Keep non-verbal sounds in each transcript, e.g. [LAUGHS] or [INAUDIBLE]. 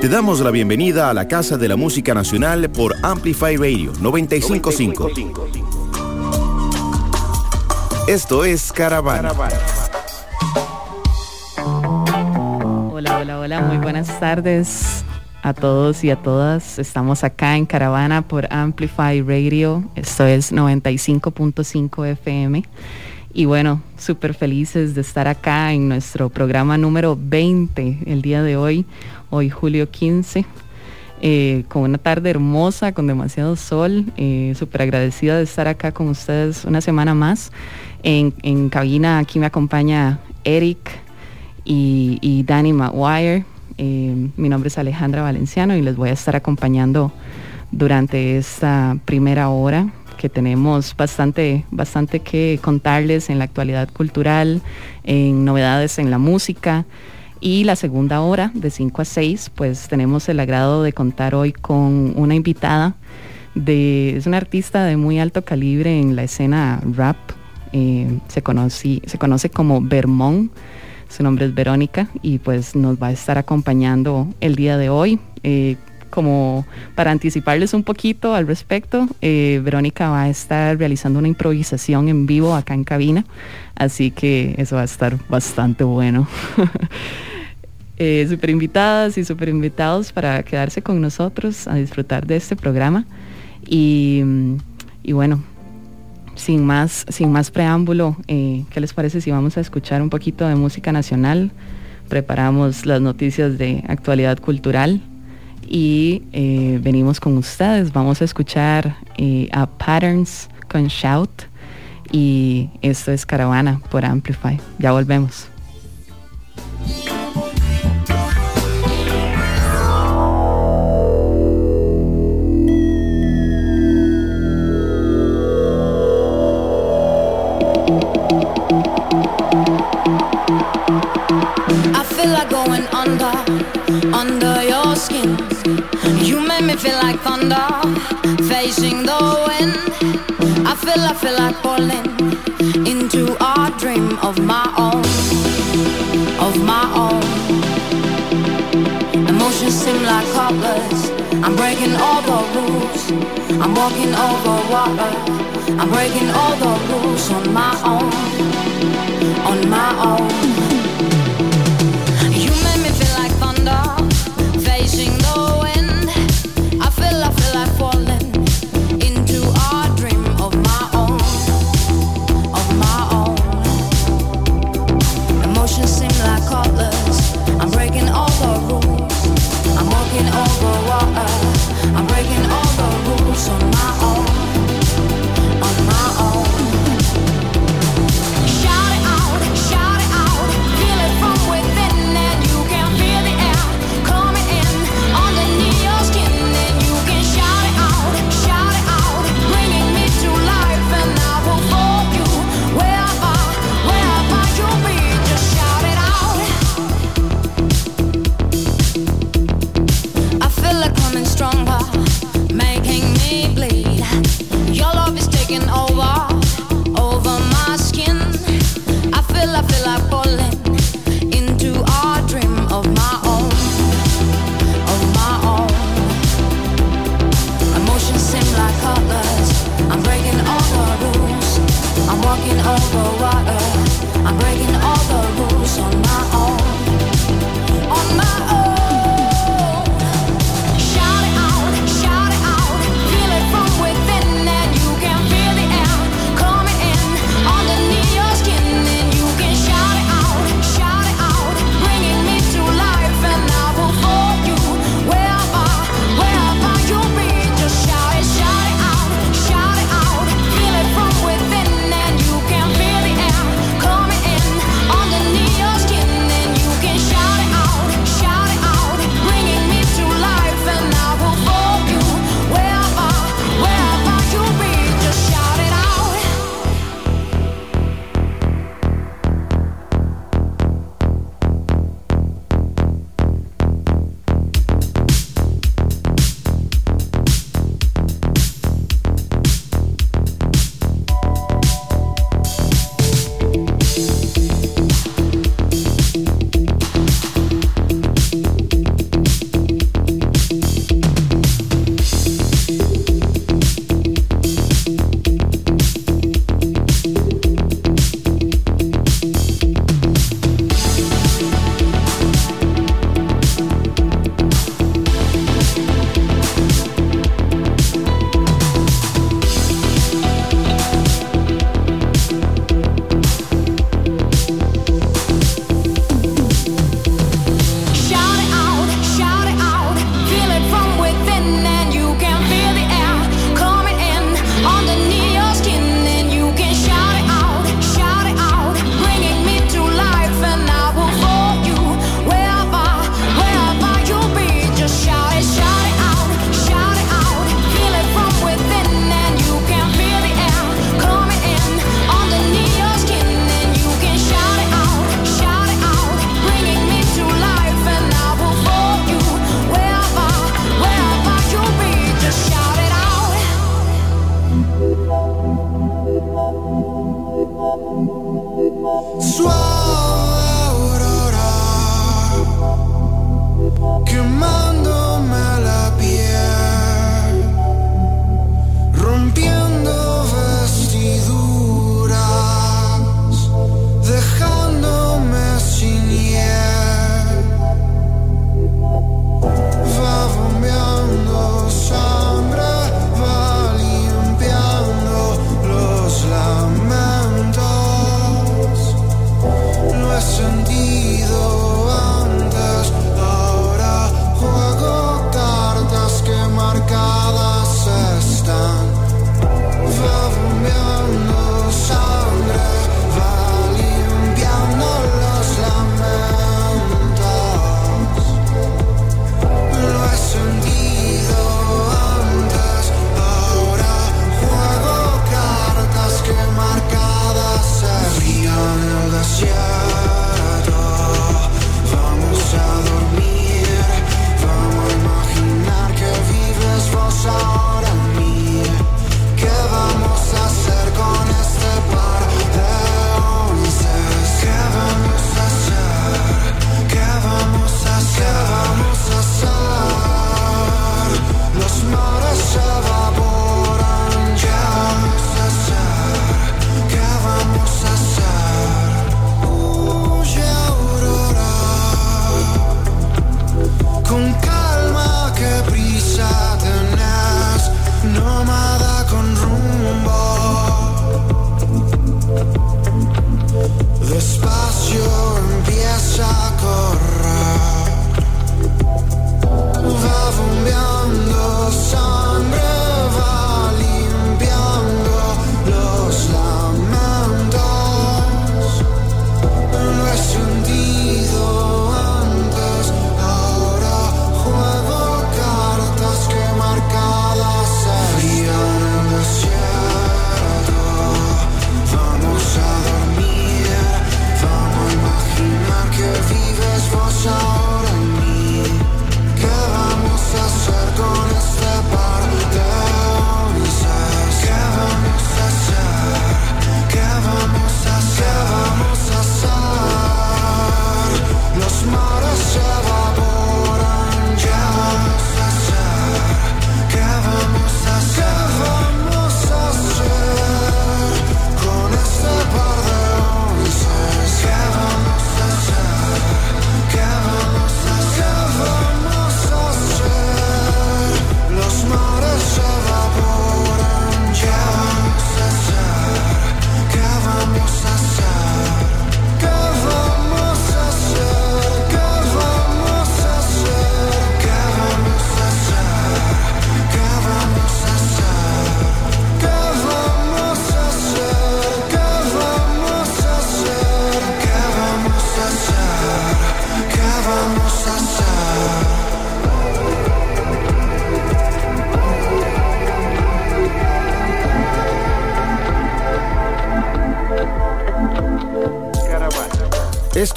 Te damos la bienvenida a la Casa de la Música Nacional por Amplify Radio 955. Esto es Caravana. Hola, hola, hola, muy buenas tardes a todos y a todas. Estamos acá en Caravana por Amplify Radio. Esto es 95.5 FM. Y bueno, súper felices de estar acá en nuestro programa número 20 el día de hoy, hoy julio 15. Eh, con una tarde hermosa, con demasiado sol, eh, súper agradecida de estar acá con ustedes una semana más. En, cabina aquí me acompaña Eric y, y Danny Maguire. Eh, mi nombre es Alejandra Valenciano y les voy a estar acompañando durante esta primera hora que tenemos bastante, bastante que contarles en la actualidad cultural, en novedades en la música. Y la segunda hora, de 5 a 6, pues tenemos el agrado de contar hoy con una invitada. De, es una artista de muy alto calibre en la escena rap. Eh, se, conoce, se conoce como Vermont. Su nombre es Verónica y pues nos va a estar acompañando el día de hoy. Eh, como para anticiparles un poquito al respecto, eh, Verónica va a estar realizando una improvisación en vivo acá en cabina, así que eso va a estar bastante bueno. [LAUGHS] eh, super invitadas y super invitados para quedarse con nosotros a disfrutar de este programa. Y, bueno, sin más, sin más preámbulo, eh, ¿qué les parece si vamos a escuchar un poquito de música nacional? Preparamos las noticias de actualidad cultural y eh, venimos con ustedes. Vamos a escuchar eh, a Patterns con Shout y esto es Caravana por Amplify. Ya volvemos. Skin. You make me feel like thunder, facing the wind. I feel, I feel like falling into a dream of my own, of my own. Emotions seem like colors. I'm breaking all the rules. I'm walking over water. I'm breaking all the rules on my own, on my own.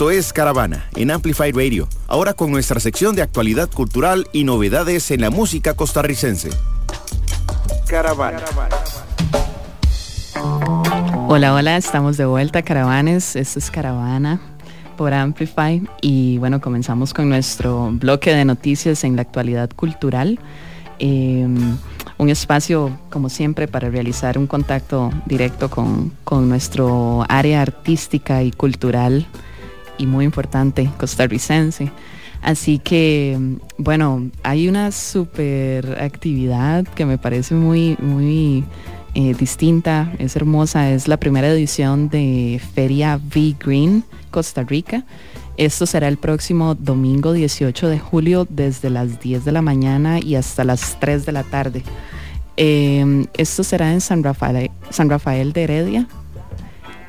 Esto es Caravana en Amplify Radio, ahora con nuestra sección de actualidad cultural y novedades en la música costarricense. Caravana. Hola, hola, estamos de vuelta, caravanes. Esto es Caravana por Amplify y bueno, comenzamos con nuestro bloque de noticias en la actualidad cultural. Em, un espacio, como siempre, para realizar un contacto directo con, con nuestro área artística y cultural y muy importante costarricense. Así que, bueno, hay una super actividad que me parece muy, muy eh, distinta, es hermosa, es la primera edición de Feria V Green Costa Rica. Esto será el próximo domingo 18 de julio desde las 10 de la mañana y hasta las 3 de la tarde. Eh, esto será en San Rafael, San Rafael de Heredia.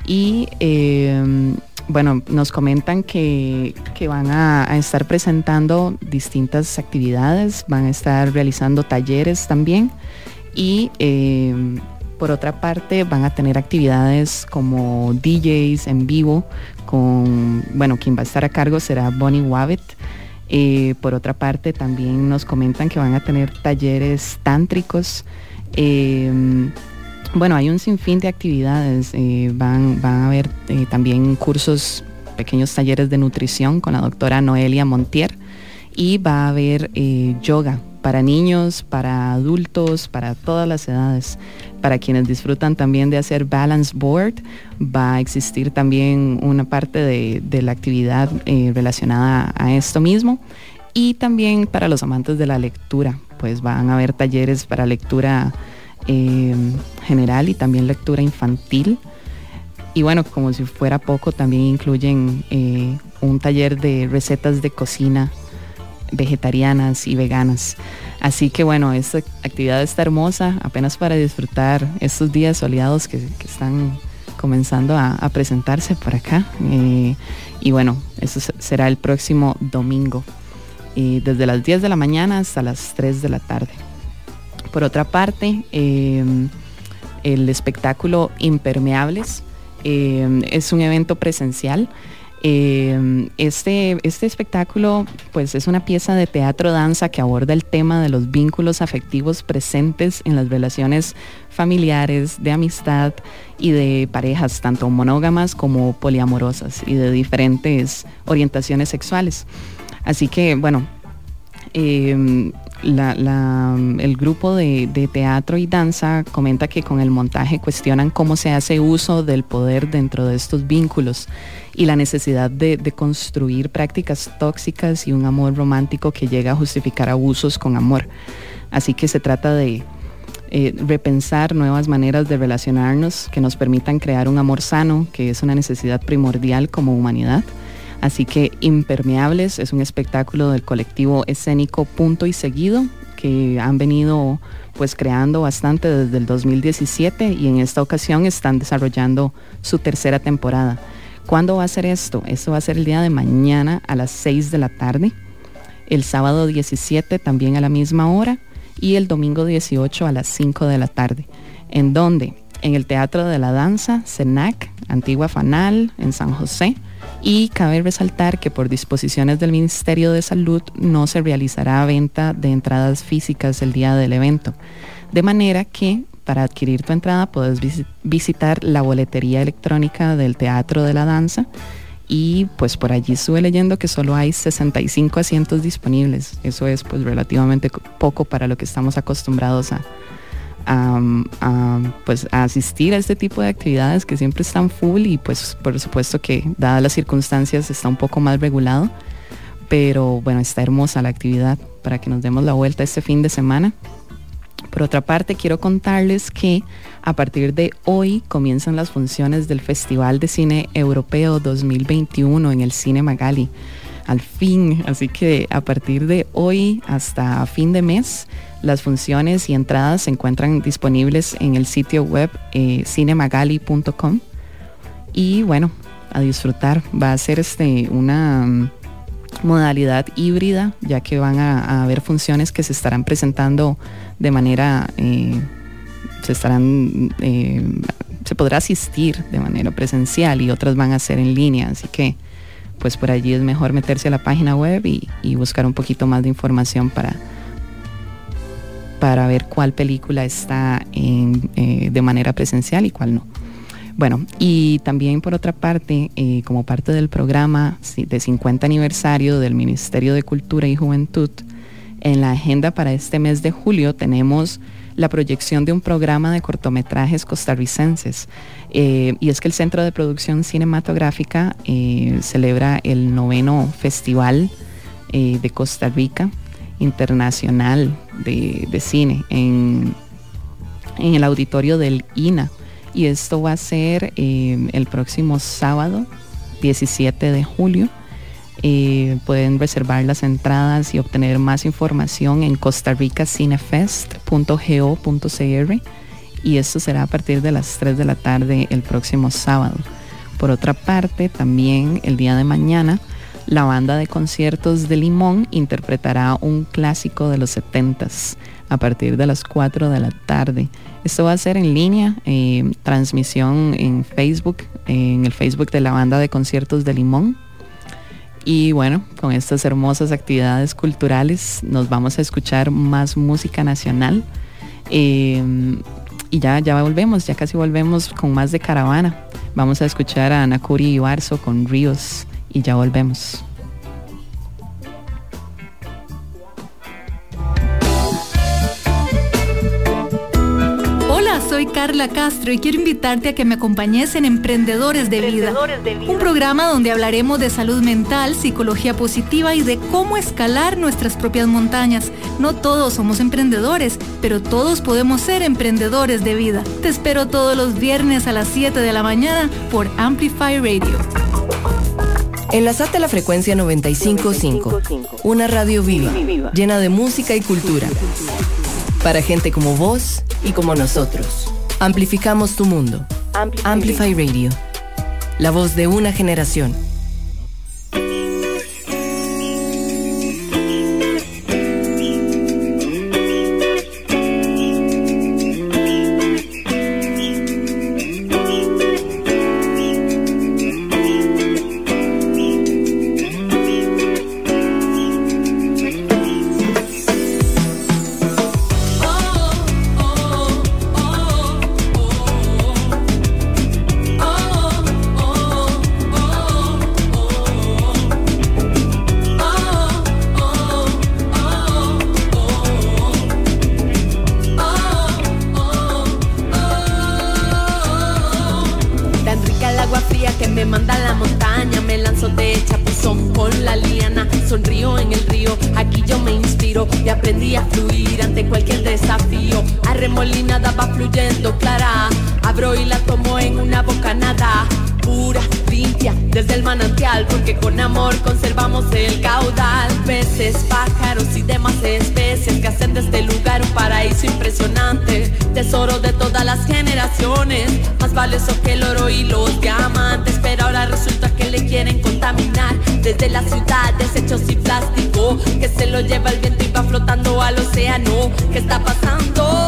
Y eh, bueno, nos comentan que, van a, estar presentando distintas actividades, van a estar realizando talleres también y eh, por otra parte van a tener actividades como DJs en vivo con, bueno, quien va a estar a cargo será Bonnie Wabbit. Eh, por otra parte también nos comentan que van a tener talleres tántricos. Eh, bueno, hay un sinfín de actividades. Eh, van, van a haber eh, también cursos, pequeños talleres de nutrición con la doctora Noelia Montier y va a haber eh, yoga para niños, para adultos, para todas las edades. Para quienes disfrutan también de hacer balance board, va a existir también una parte de, la actividad relacionada a esto mismo. Y también para los amantes de la lectura, pues van a haber talleres para lectura eh, general y también lectura infantil. Y bueno, como si fuera poco, también incluyen eh, un taller de recetas de cocina vegetarianas y veganas. Así que bueno, esta actividad está hermosa, apenas para disfrutar estos días soleados que, están comenzando a, presentarse por acá. Eh, y bueno, eso será el próximo domingo, desde las 10 de la mañana hasta las 3 de la tarde. Por otra parte, em, el espectáculo Impermeables em, es un evento presencial. Em, este, este espectáculo pues es una pieza de teatro danza que aborda el tema de los vínculos afectivos presentes en las relaciones familiares, de amistad y de parejas, tanto monógamas como poliamorosas y de diferentes orientaciones sexuales. Así que bueno, el grupo de, teatro y danza comenta que con el montaje cuestionan cómo se hace uso del poder dentro de estos vínculos y la necesidad de, construir prácticas tóxicas y un amor romántico que llega a justificar abusos con amor. Así que se trata de eh, repensar nuevas maneras de relacionarnos que nos permitan crear un amor sano, que es una necesidad primordial como humanidad Así que Impermeables es un espectáculo del colectivo escénico Punto y Seguido que han venido pues creando bastante desde el 2017 y en esta ocasión están desarrollando su tercera temporada. ¿Cuándo va a ser esto? Esto va a ser el día de mañana a las 6 de la tarde, el sábado 17 también a la misma hora y el domingo 18 a las 5 de la tarde. ¿En dónde? En el Teatro de la Danza, CENAC, Antigua Fanal, en San José y cabe resaltar que por disposiciones del Ministerio de Salud no se realizará venta de entradas físicas el día del evento. De manera que para adquirir tu entrada puedes visitar la boletería electrónica del Teatro de la Danza y pues por allí estuve leyendo que solo hay 65 asientos disponibles. Eso es pues relativamente poco para lo que estamos acostumbrados a, a, pues, asistir a este tipo de actividades que siempre están full y pues por supuesto que dadas las circunstancias está un poco más regulado. Pero bueno, está hermosa la actividad para que nos demos la vuelta este fin de semana. Por otra parte, quiero contarles que a partir de hoy comienzan las funciones del Festival de Cine Europeo 2021 en el Cine Magali. Al fin, así que a partir de hoy hasta fin de mes las funciones y entradas se encuentran disponibles en el sitio web eh, cinemagali.com. Y bueno, a disfrutar. Va a ser este, una mm, modalidad híbrida, ya que van a, haber funciones que se estarán presentando de manera, eh, se estarán, eh, se podrá asistir de manera presencial y otras van a ser en línea. Así que pues por allí es mejor meterse a la página web y buscar un poquito más de información para para ver cuál película está eh, de manera presencial y cuál no. Bueno, y también por otra parte, eh, como parte del programa de 50 aniversario del Ministerio de Cultura y Juventud, en la agenda para este mes de julio tenemos la proyección de un programa de cortometrajes costarricenses. Eh, y es que el Centro de Producción Cinematográfica celebra el noveno Festival de Costa Rica internacional de, cine en, en, el auditorio del INA. Y esto va a ser eh, el próximo sábado, 17 de julio. Eh, pueden reservar las entradas y obtener más información en costarricacinefest.go.cr y esto será a partir de las 3 de la tarde el próximo sábado. Por otra parte, también el día de mañana la banda de conciertos de Limón interpretará un clásico de los 70s a partir de las 4 de la tarde. Esto va a ser en línea, eh, transmisión en Facebook, en el Facebook de la banda de conciertos de Limón. Y bueno, con estas hermosas actividades culturales nos vamos a escuchar más música nacional. Eh, y ya, ya volvemos, ya casi volvemos con más de caravana. Vamos a escuchar a Nakuri Ibarzo con Ríos y ya volvemos. Soy Carla Castro y quiero invitarte a que me acompañes en Emprendedores de, Vida, un programa donde hablaremos de salud mental, psicología positiva y de cómo escalar nuestras propias montañas. No todos somos emprendedores, pero todos podemos ser emprendedores de vida. Te espero todos los viernes a las 7 de la mañana por Amplify Radio. Enlazate a la frecuencia 955, una radio viva, llena de música y cultura. Para gente como vos y como nosotros. Amplificamos tu mundo. Amplify, Radio. La voz de una generación. con amor conservamos el caudal. Peces, pájaros y demás especies que hacen de este lugar un paraíso impresionante. Tesoro de todas las generaciones, más valioso que el oro y los diamantes. Pero ahora resulta que le quieren contaminar desde la ciudad desechos y plástico. Que se lo lleva el viento y va flotando al océano. ¿Qué está pasando?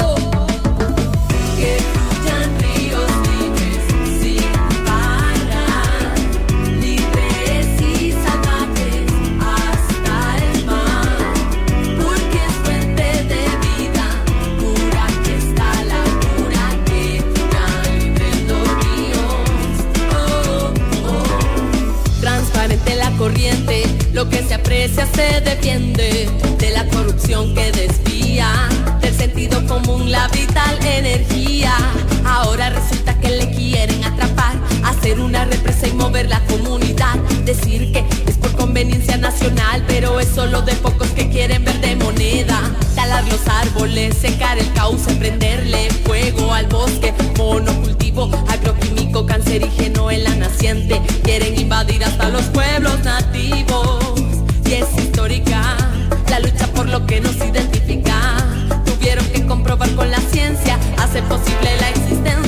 iglesia se defiende de la corrupción que desvía del sentido común la vital energía. Ahora resulta que le quieren atrapar, hacer una represa y mover la comunidad, decir que es por conveniencia nacional, pero es solo de pocos que quieren ver de moneda. Talar los árboles, secar el cauce, prenderle fuego al bosque, monocultivo, agroquímico, cancerígeno en la naciente. Quieren invadir hasta los pueblos nativos y es histórica. La lucha por lo que nos identifica. Tuvieron que comprobar con la ciencia, hace posible la existencia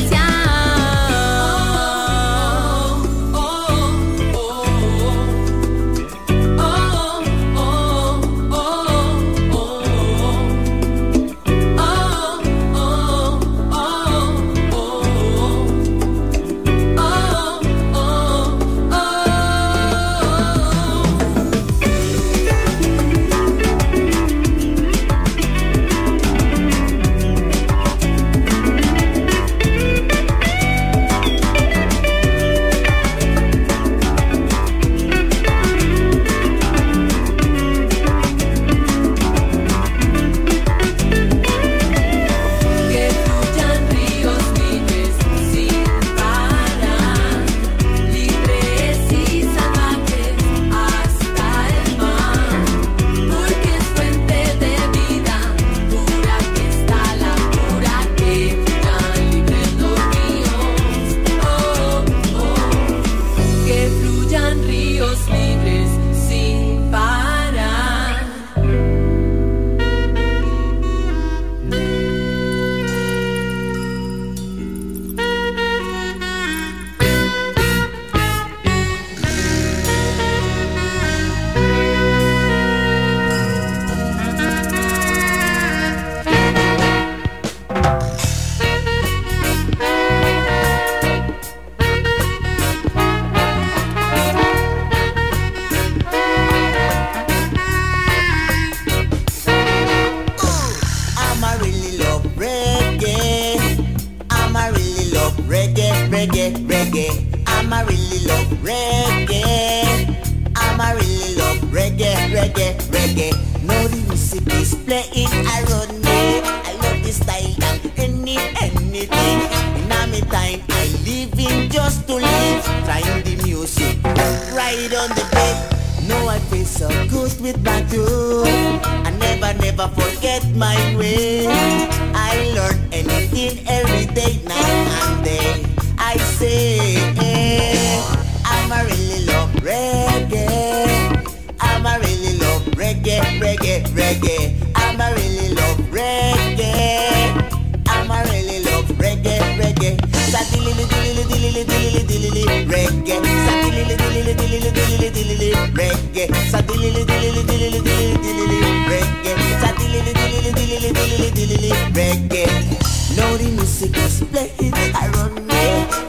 I'm a really love reggae. I'm a really love reggae, reggae, reggae. Now the music is playing me. I love this style and any anything. In my time, I live in just to live. Trying the music right on the bed. Know I feel so good with my do. I never, never forget my way. I learn anything every day, night and day. I say, I'm a really love reggae. I'm a really love reggae, reggae, reggae. I'm a really love reggae. I'm a really love reggae, reggae. Sadilili, dilili, dilili, dilili, dilili, reggae. Sadilili, dilili, dilili, dilili, dilili, reggae. Sadilili, dilili, dilili, dilili, dilili, reggae. Sadilili, dilili, dilili, dilili, dilili, reggae. Now the music is playing around me.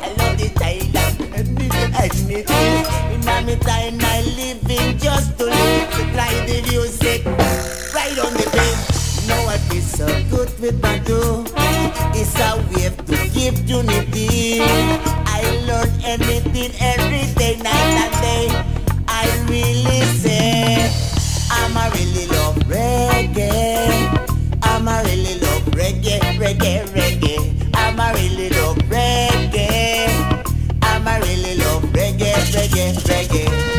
I love the Thailand, anything, anything. In my time, I live in just to live. Try the music right on the bed. Now I feel so good with my do. It's a way to give unity. I learn anything every day, night and day. I really say I'm a really love reggae. I'm a really love reggae, reggae, reggae. I'm a really love reggae. I'm a really love reggae, reggae, reggae.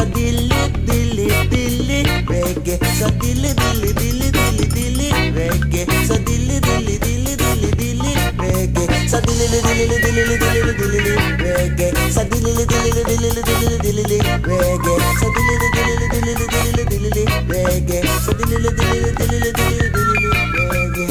So dilly, dilly, dilly, reggae. So dilly, dilly, dilly, dilly, dilly, reggae. So dilly, dilly, dilly, dilly, dilly, reggae. So dilly, dilly, dilly, dilly, dilly, reggae. So dilly, dilly, dilly, dilly, dilly, reggae. So dilly, dilly, dilly, dilly, dilly, reggae. So dilly, dilly, dilly, dilly, dilly, reggae.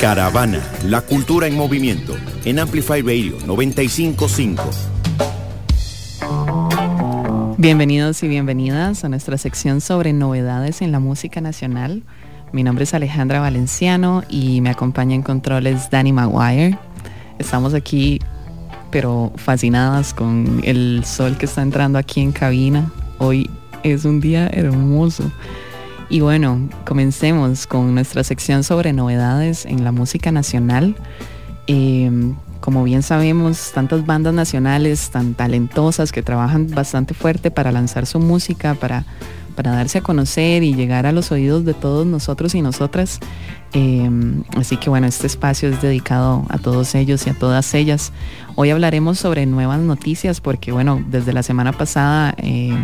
Caravana, la cultura en movimiento, en Amplify Radio 955. Bienvenidos y bienvenidas a nuestra sección sobre novedades en la música nacional. Mi nombre es Alejandra Valenciano y me acompaña en controles Danny Maguire. Estamos aquí pero fascinadas con el sol que está entrando aquí en cabina. Hoy es un día hermoso. Y bueno, comencemos con nuestra sección sobre novedades en la música nacional. Eh, como bien sabemos, tantas bandas nacionales tan talentosas que trabajan bastante fuerte para lanzar su música, para, para darse a conocer y llegar a los oídos de todos nosotros y nosotras. Eh, así que bueno, este espacio es dedicado a todos ellos y a todas ellas. Hoy hablaremos sobre nuevas noticias porque bueno, desde la semana pasada eh,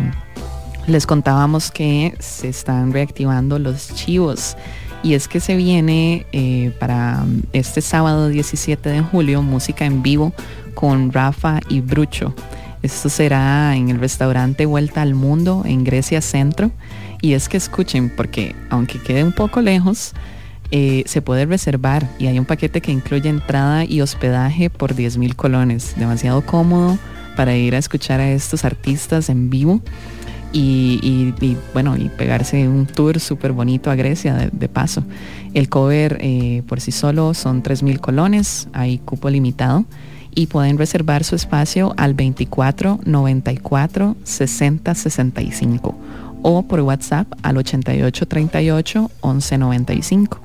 les contábamos que se están reactivando los chivos. Y es que se viene eh, para este sábado 17 de julio música en vivo con Rafa y Brucho. Esto será en el restaurante Vuelta al Mundo en Grecia Centro. Y es que escuchen, porque aunque quede un poco lejos, eh, se puede reservar y hay un paquete que incluye entrada y hospedaje por 10 mil colones. Demasiado cómodo para ir a escuchar a estos artistas en vivo. Y, bueno, y pegarse un tour súper bonito a Grecia de, paso. El cover eh, por sí solo son 3.000 colones, hay cupo limitado y pueden reservar su espacio al 24 94 60 65 o por WhatsApp al 88 38 11 95.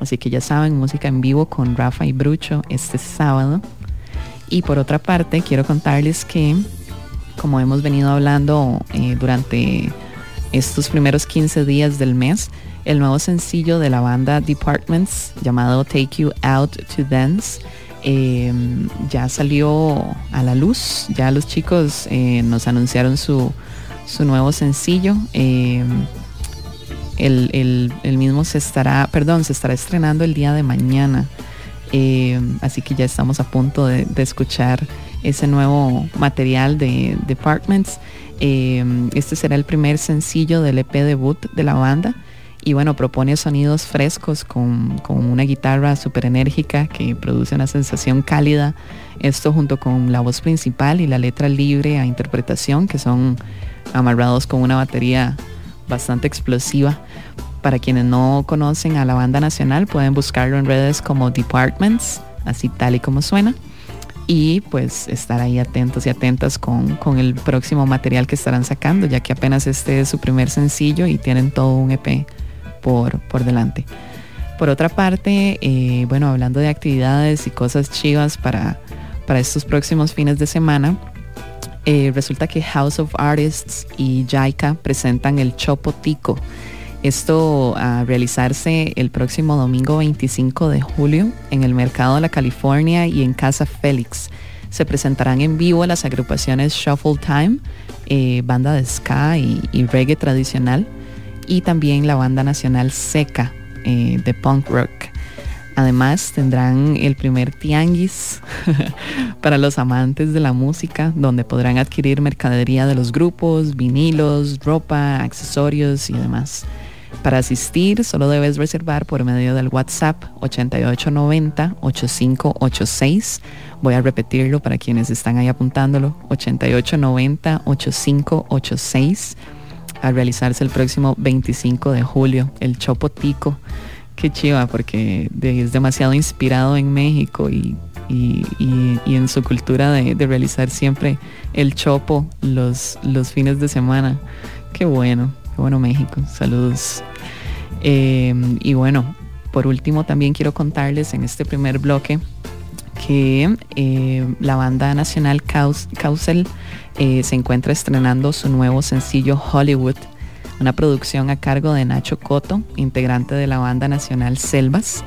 Así que ya saben, música en vivo con Rafa y Brucho este sábado. Y por otra parte, quiero contarles que como hemos venido hablando eh, durante estos primeros 15 días del mes, el nuevo sencillo de la banda Departments llamado Take You Out to Dance em, ya salió a la luz. Ya los chicos eh, nos anunciaron su, nuevo sencillo. Em, el, mismo se estará, perdón, se estará estrenando el día de mañana. Em, así que ya estamos a punto de escuchar ese nuevo material de Departments. Em, este será el primer sencillo del EP debut de la banda y bueno, propone sonidos frescos con, una guitarra súper enérgica que produce una sensación cálida. Esto junto con la voz principal y la letra libre a interpretación que son amarrados con una batería bastante explosiva. Para quienes no conocen a la banda nacional pueden buscarlo en redes como Departments, así tal y como suena y pues estar ahí atentos y atentas con, el próximo material que estarán sacando, ya que apenas este es su primer sencillo y tienen todo un EP por, por delante. Por otra parte, eh, bueno, hablando de actividades y cosas chivas para, para estos próximos fines de semana, eh, resulta que House of Artists y Jaika presentan el Chopo Tico esto a realizarse el próximo domingo 25 de julio en el Mercado de la California y en Casa Félix. Se presentarán en vivo las agrupaciones Shuffle Time, eh, banda de ska y, reggae tradicional, y también la banda nacional Seca eh, de punk rock. Además tendrán el primer tianguis [LAUGHS] para los amantes de la música, donde podrán adquirir mercadería de los grupos, vinilos, ropa, accesorios y demás. Para asistir solo debes reservar por medio del WhatsApp 8890-8586. Voy a repetirlo para quienes están ahí apuntándolo. 8890-8586 a realizarse el próximo 25 de julio. El Chopo Tico. Qué chiva porque es demasiado inspirado en México y, en su cultura de, realizar siempre el chopo los, los fines de semana. Qué bueno, qué bueno México. Saludos. Em, y bueno, por último también quiero contarles en este primer bloque que em, la banda nacional Causel eh, se encuentra estrenando su nuevo sencillo Hollywood, una producción a cargo de Nacho Coto, integrante de la banda nacional Selvas,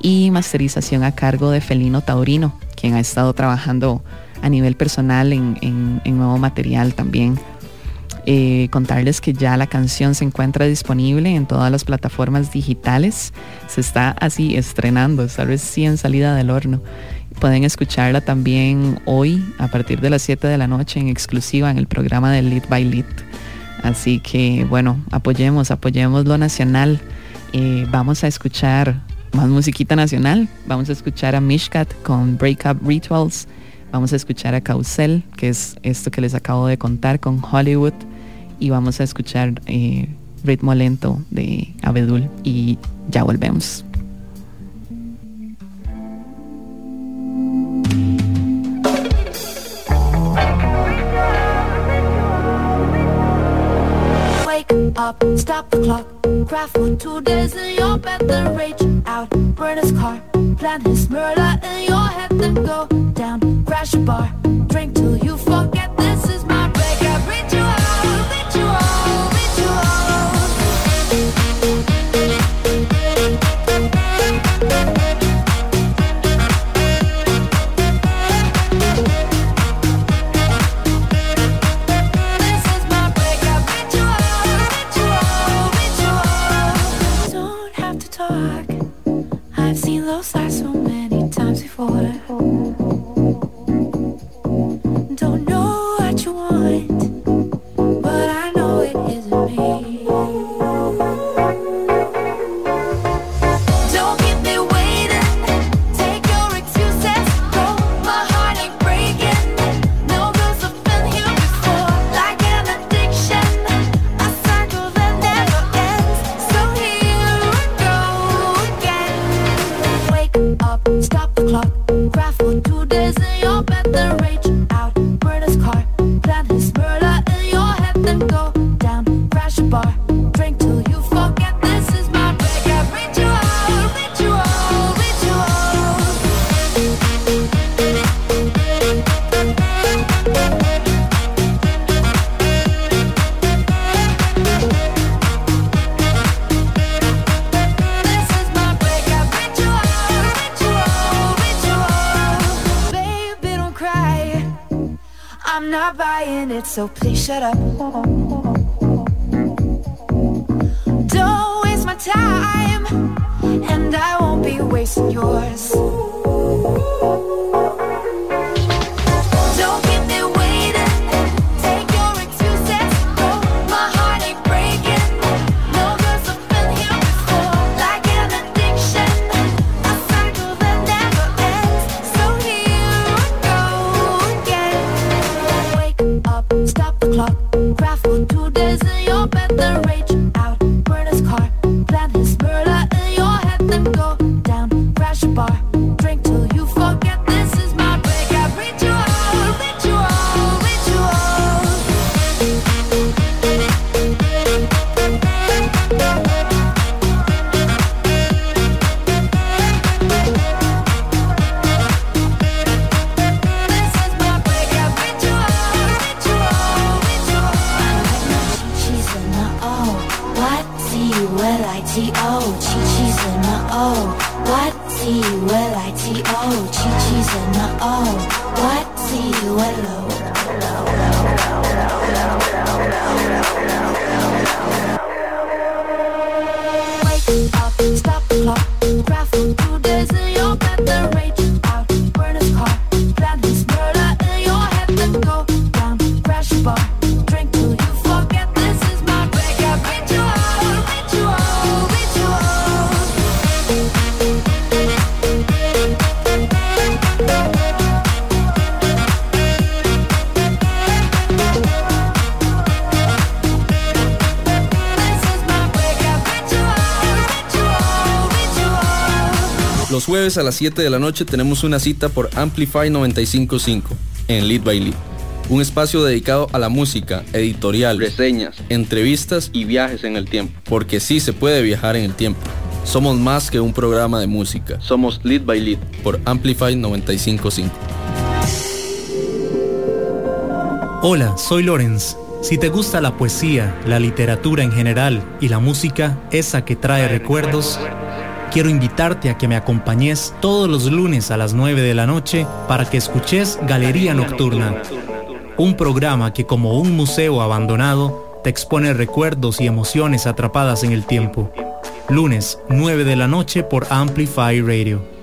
y masterización a cargo de Felino Taurino, quien ha estado trabajando a nivel personal en nuevo material también eh, contarles que ya la canción se encuentra disponible en todas las plataformas digitales. Se está así estrenando, está recién salida del horno. Pueden escucharla también hoy a partir de las 7 de la noche en exclusiva en el programa de Lead by Lead. Así que bueno, apoyemos, apoyemos lo nacional. Eh, vamos a escuchar más musiquita nacional. Vamos a escuchar a Mishkat con Breakup Rituals. Vamos a escuchar a Causel, que es esto que les acabo de contar con Hollywood y vamos a escuchar eh, ritmo lento de Abedul y ya volvemos. up, stop the clock. Cry for two days in your bed, then rage out. Burn his car, plan his murder in your head, then go down. Crash a bar, drink till you forget this is my breakup so please shut up. Don't waste my time, and I won't be wasting yours. A las 7 de la noche tenemos una cita por Amplify 955 en Lead by Lead. Un espacio dedicado a la música, editorial, reseñas, entrevistas y viajes en el tiempo. Porque sí se puede viajar en el tiempo. Somos más que un programa de música. Somos Lead by Lead por Amplify 955. Hola, soy Lorenz. Si te gusta la poesía, la literatura en general y la música, esa que trae recuerdos, quiero invitarte a que me acompañes todos los lunes a las 9 de la noche para que escuches Galería Nocturna, un programa que como un museo abandonado te expone recuerdos y emociones atrapadas en el tiempo. Lunes, 9 de la noche por Amplify Radio.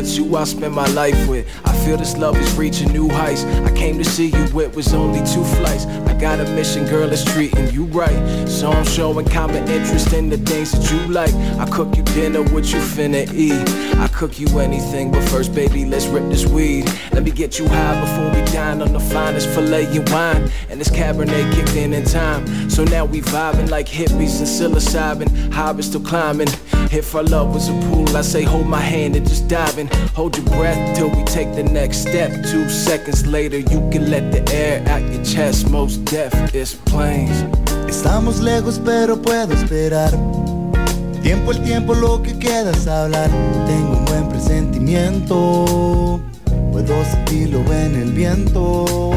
It's you I spend my life with. I feel this love is reaching new heights. I came to see you, it was only two flights. I got a mission, girl, that's treating you right. So I'm showing common interest in the things that you like. I cook you dinner, what you finna eat. I cook you anything, but first, baby, let's rip this weed. Let me get you high before we dine on the finest filet and wine. And this Cabernet kicked in in time. So now we vibing like hippies and psilocybin. High still climbing. If our love was a pool, I say hold my hand and just dive in. Hold your breath till we take the next step. Two seconds later, you can let the air out your chest. Most deaf is planes. Estamos lejos, pero puedo esperar. Tiempo el tiempo, lo que queda hablar. Tengo un buen presentimiento. Puedo sentirlo en el viento.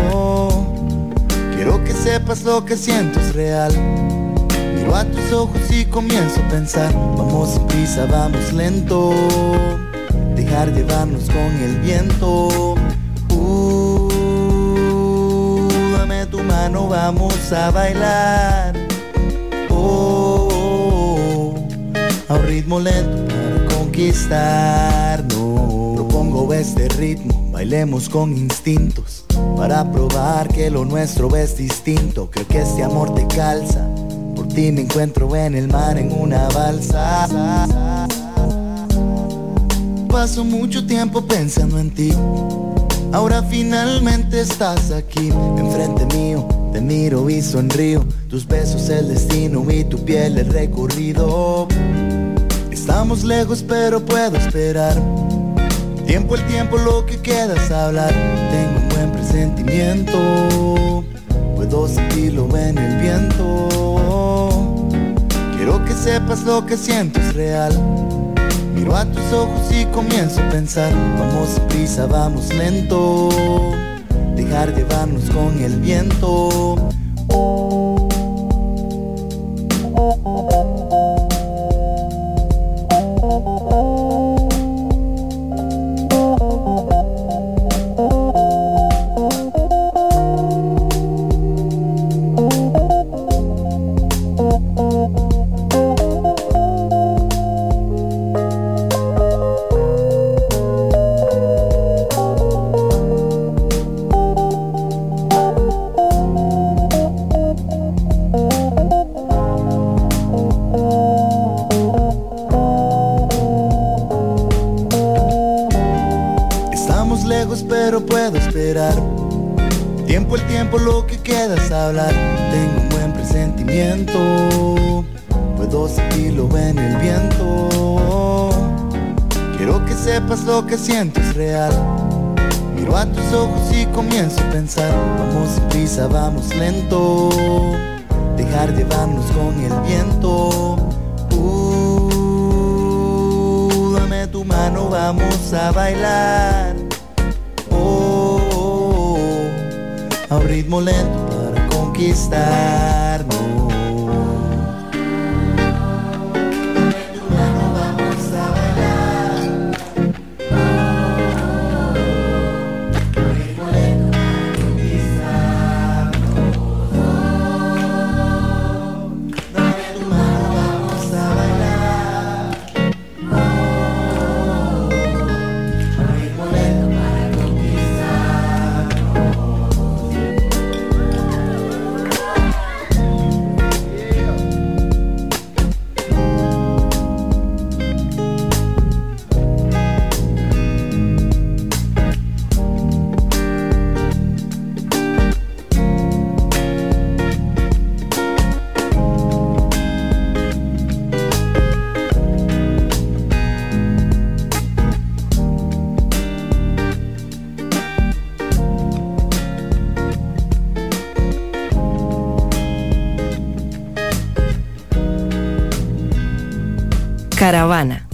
Quiero que sepas lo que siento es real. Miro a tus ojos y comienzo a pensar, vamos sin prisa, vamos lento, dejar llevarnos con el viento. Uh, dame tu mano, vamos a bailar. Oh, oh, oh, a un ritmo lento para conquistarnos. Propongo este ritmo, bailemos con instintos. Para probar que lo nuestro es distinto, creo que este amor te calza ti me encuentro en el mar en una balsa. Paso mucho tiempo pensando en ti. Ahora finalmente estás aquí, enfrente mío. Te miro y sonrío. Tus besos el destino y tu piel el recorrido. Estamos lejos, pero puedo esperar. Tiempo el tiempo, lo que queda es hablar. Tengo un buen presentimiento. Puedo sentirlo en el viento. Quiero que sepas lo que siento es real. Miro a tus ojos y comienzo a pensar. Vamos prisa, vamos lento. Dejar llevarnos con el viento. Vamos lento.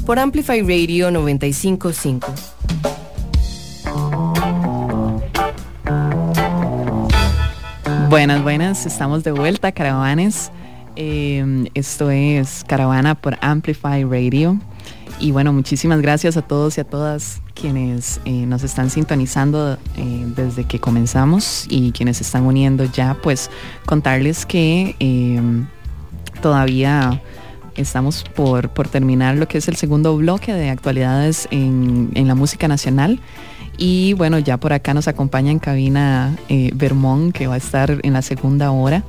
Por Amplify Radio 955. Buenas, buenas, estamos de vuelta, caravanes. Eh, esto es Caravana por Amplify Radio. Y bueno, muchísimas gracias a todos y a todas quienes eh, nos están sintonizando eh, desde que comenzamos y quienes se están uniendo ya, pues contarles que todavía estamos por, por, terminar lo que es el segundo bloque de actualidades en, en, la música nacional. Y bueno, ya por acá nos acompaña en cabina eh, que va a estar en la segunda hora.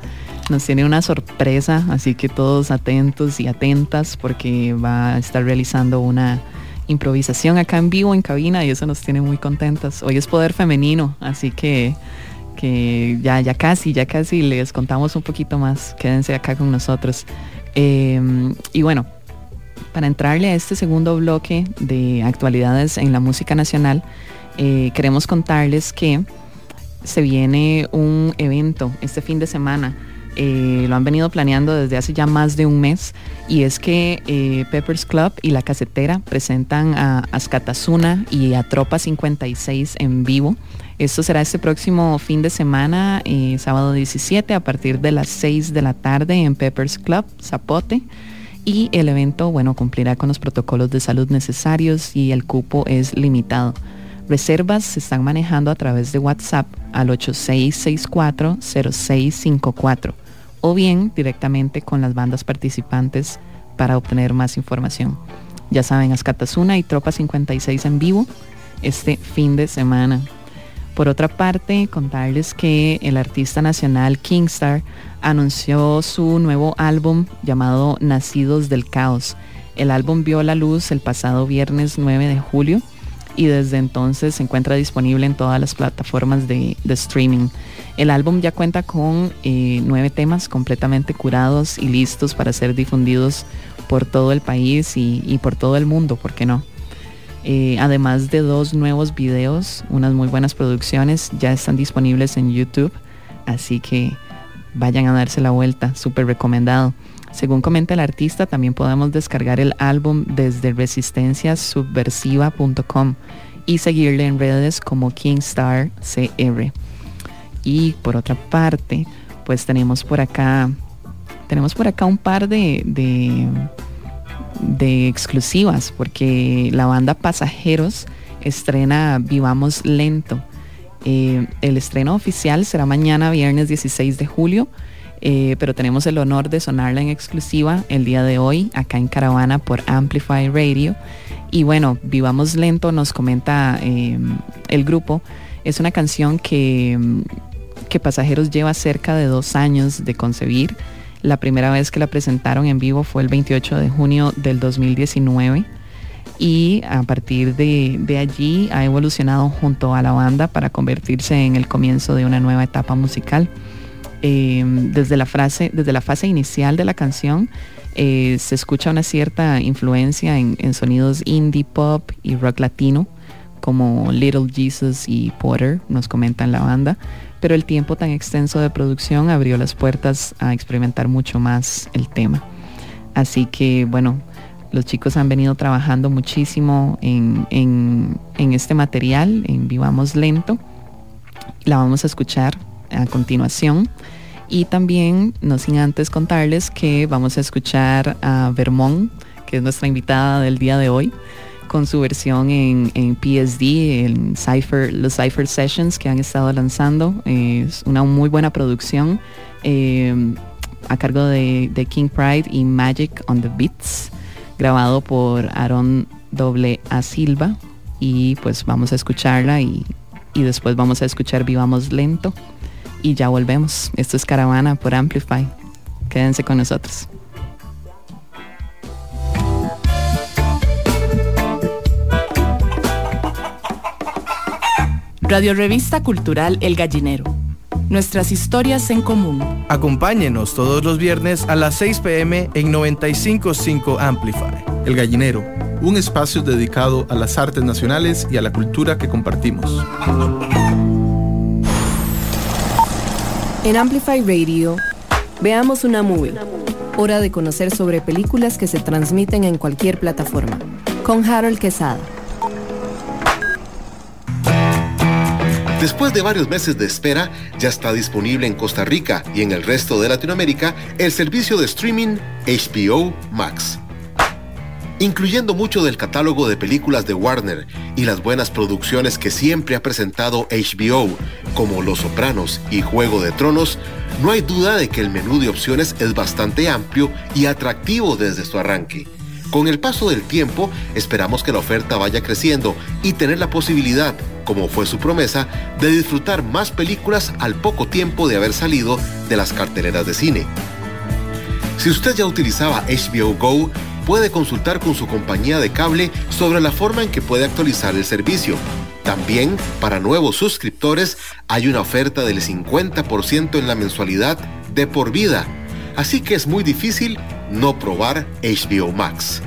Nos tiene una sorpresa, así que todos atentos y atentas porque va a estar realizando una improvisación acá en vivo en cabina y eso nos tiene muy contentas. Hoy es poder femenino, así que, que ya, ya casi, ya casi les contamos un poquito más. Quédense acá con nosotros. Em, y bueno, para entrarle a este segundo bloque de actualidades en la música nacional, eh, queremos contarles que se viene un evento este fin de semana. Eh, lo han venido planeando desde hace ya más de un mes y es que eh, Peppers Club y La Casetera presentan a Ascatasuna y a Tropa 56 en vivo. Esto será este próximo fin de semana, sábado 17, a partir de las 6 de la tarde en Peppers Club, Zapote. Y el evento, bueno, cumplirá con los protocolos de salud necesarios y el cupo es limitado. Reservas se están manejando a través de WhatsApp al 8664-0654 o bien directamente con las bandas participantes para obtener más información. Ya saben, Ascatasuna y Tropa 56 en vivo este fin de semana. Por otra parte, contarles que el artista nacional Kingstar anunció su nuevo álbum llamado Nacidos del Caos. El álbum vio la luz el pasado viernes 9 de julio y desde entonces se encuentra disponible en todas las plataformas de, streaming. El álbum ya cuenta con eh, nueve temas completamente curados y listos para ser difundidos por todo el país y, por todo el mundo, ¿por qué no? Eh, además de dos nuevos videos, unas muy buenas producciones, ya están disponibles en YouTube, así que vayan a darse la vuelta, súper recomendado. Según comenta el artista, también podemos descargar el álbum desde resistenciasubversiva.com y seguirle en redes como Kingstar CR. Y por otra parte, pues tenemos por acá, tenemos por acá un par de, de, exclusivas, porque la banda Pasajeros estrena Vivamos Lento. Eh, el estreno oficial será mañana, viernes 16 de julio eh, pero tenemos el honor de sonarla en exclusiva el día de hoy acá en Caravana por Amplify Radio. Y bueno, Vivamos Lento nos comenta em, el grupo. Es una canción que, que Pasajeros lleva cerca de dos años de concebir. La primera vez que la presentaron en vivo fue el 28 de junio del 2019 y a partir de, de, allí ha evolucionado junto a la banda para convertirse en el comienzo de una nueva etapa musical. Em, desde, la frase, desde la fase inicial de la canción eh, se escucha una cierta influencia en, sonidos indie pop y rock latino, como Little Jesus y Porter, nos comentan la banda, pero el tiempo tan extenso de producción abrió las puertas a experimentar mucho más el tema. Así que bueno, los chicos han venido trabajando muchísimo en, en este material, en Vivamos Lento. La vamos a escuchar a continuación. Y también, no sin antes contarles que vamos a escuchar a Vermont, que es nuestra invitada del día de hoy, con su versión en, PSD, en Cypher, los Cypher Sessions que han estado lanzando. Es una muy buena producción eh, a cargo de, King Pride y Magic on the Beats, grabado por Aaron A. Silva. Y pues vamos a escucharla y, y después vamos a escuchar Vivamos Lento y ya volvemos. Esto es Caravana por Amplify. Quédense con nosotros. Radio Revista Cultural El Gallinero. Nuestras historias en común. Acompáñenos todos los viernes a las 6 pm en 955 Amplify. El Gallinero, un espacio dedicado a las artes nacionales y a la cultura que compartimos. En Amplify Radio, veamos una movie. Hora de conocer sobre películas que se transmiten en cualquier plataforma. Con Harold Quesada. Después de varios meses de espera, ya está disponible en Costa Rica y en el resto de Latinoamérica el servicio de streaming HBO Max. Incluyendo mucho del catálogo de películas de Warner y las buenas producciones que siempre ha presentado HBO, como Los Sopranos y Juego de Tronos, no hay duda de que el menú de opciones es bastante amplio y atractivo desde su arranque. Con el paso del tiempo, esperamos que la oferta vaya creciendo y tener la posibilidad, como fue su promesa, de disfrutar más películas al poco tiempo de haber salido de las carteleras de cine. Si usted ya utilizaba HBO Go, puede consultar con su compañía de cable sobre la forma en que puede actualizar el servicio. También, para nuevos suscriptores, hay una oferta del 50% en la mensualidad de por vida. Así que es muy difícil no probar HBO Max.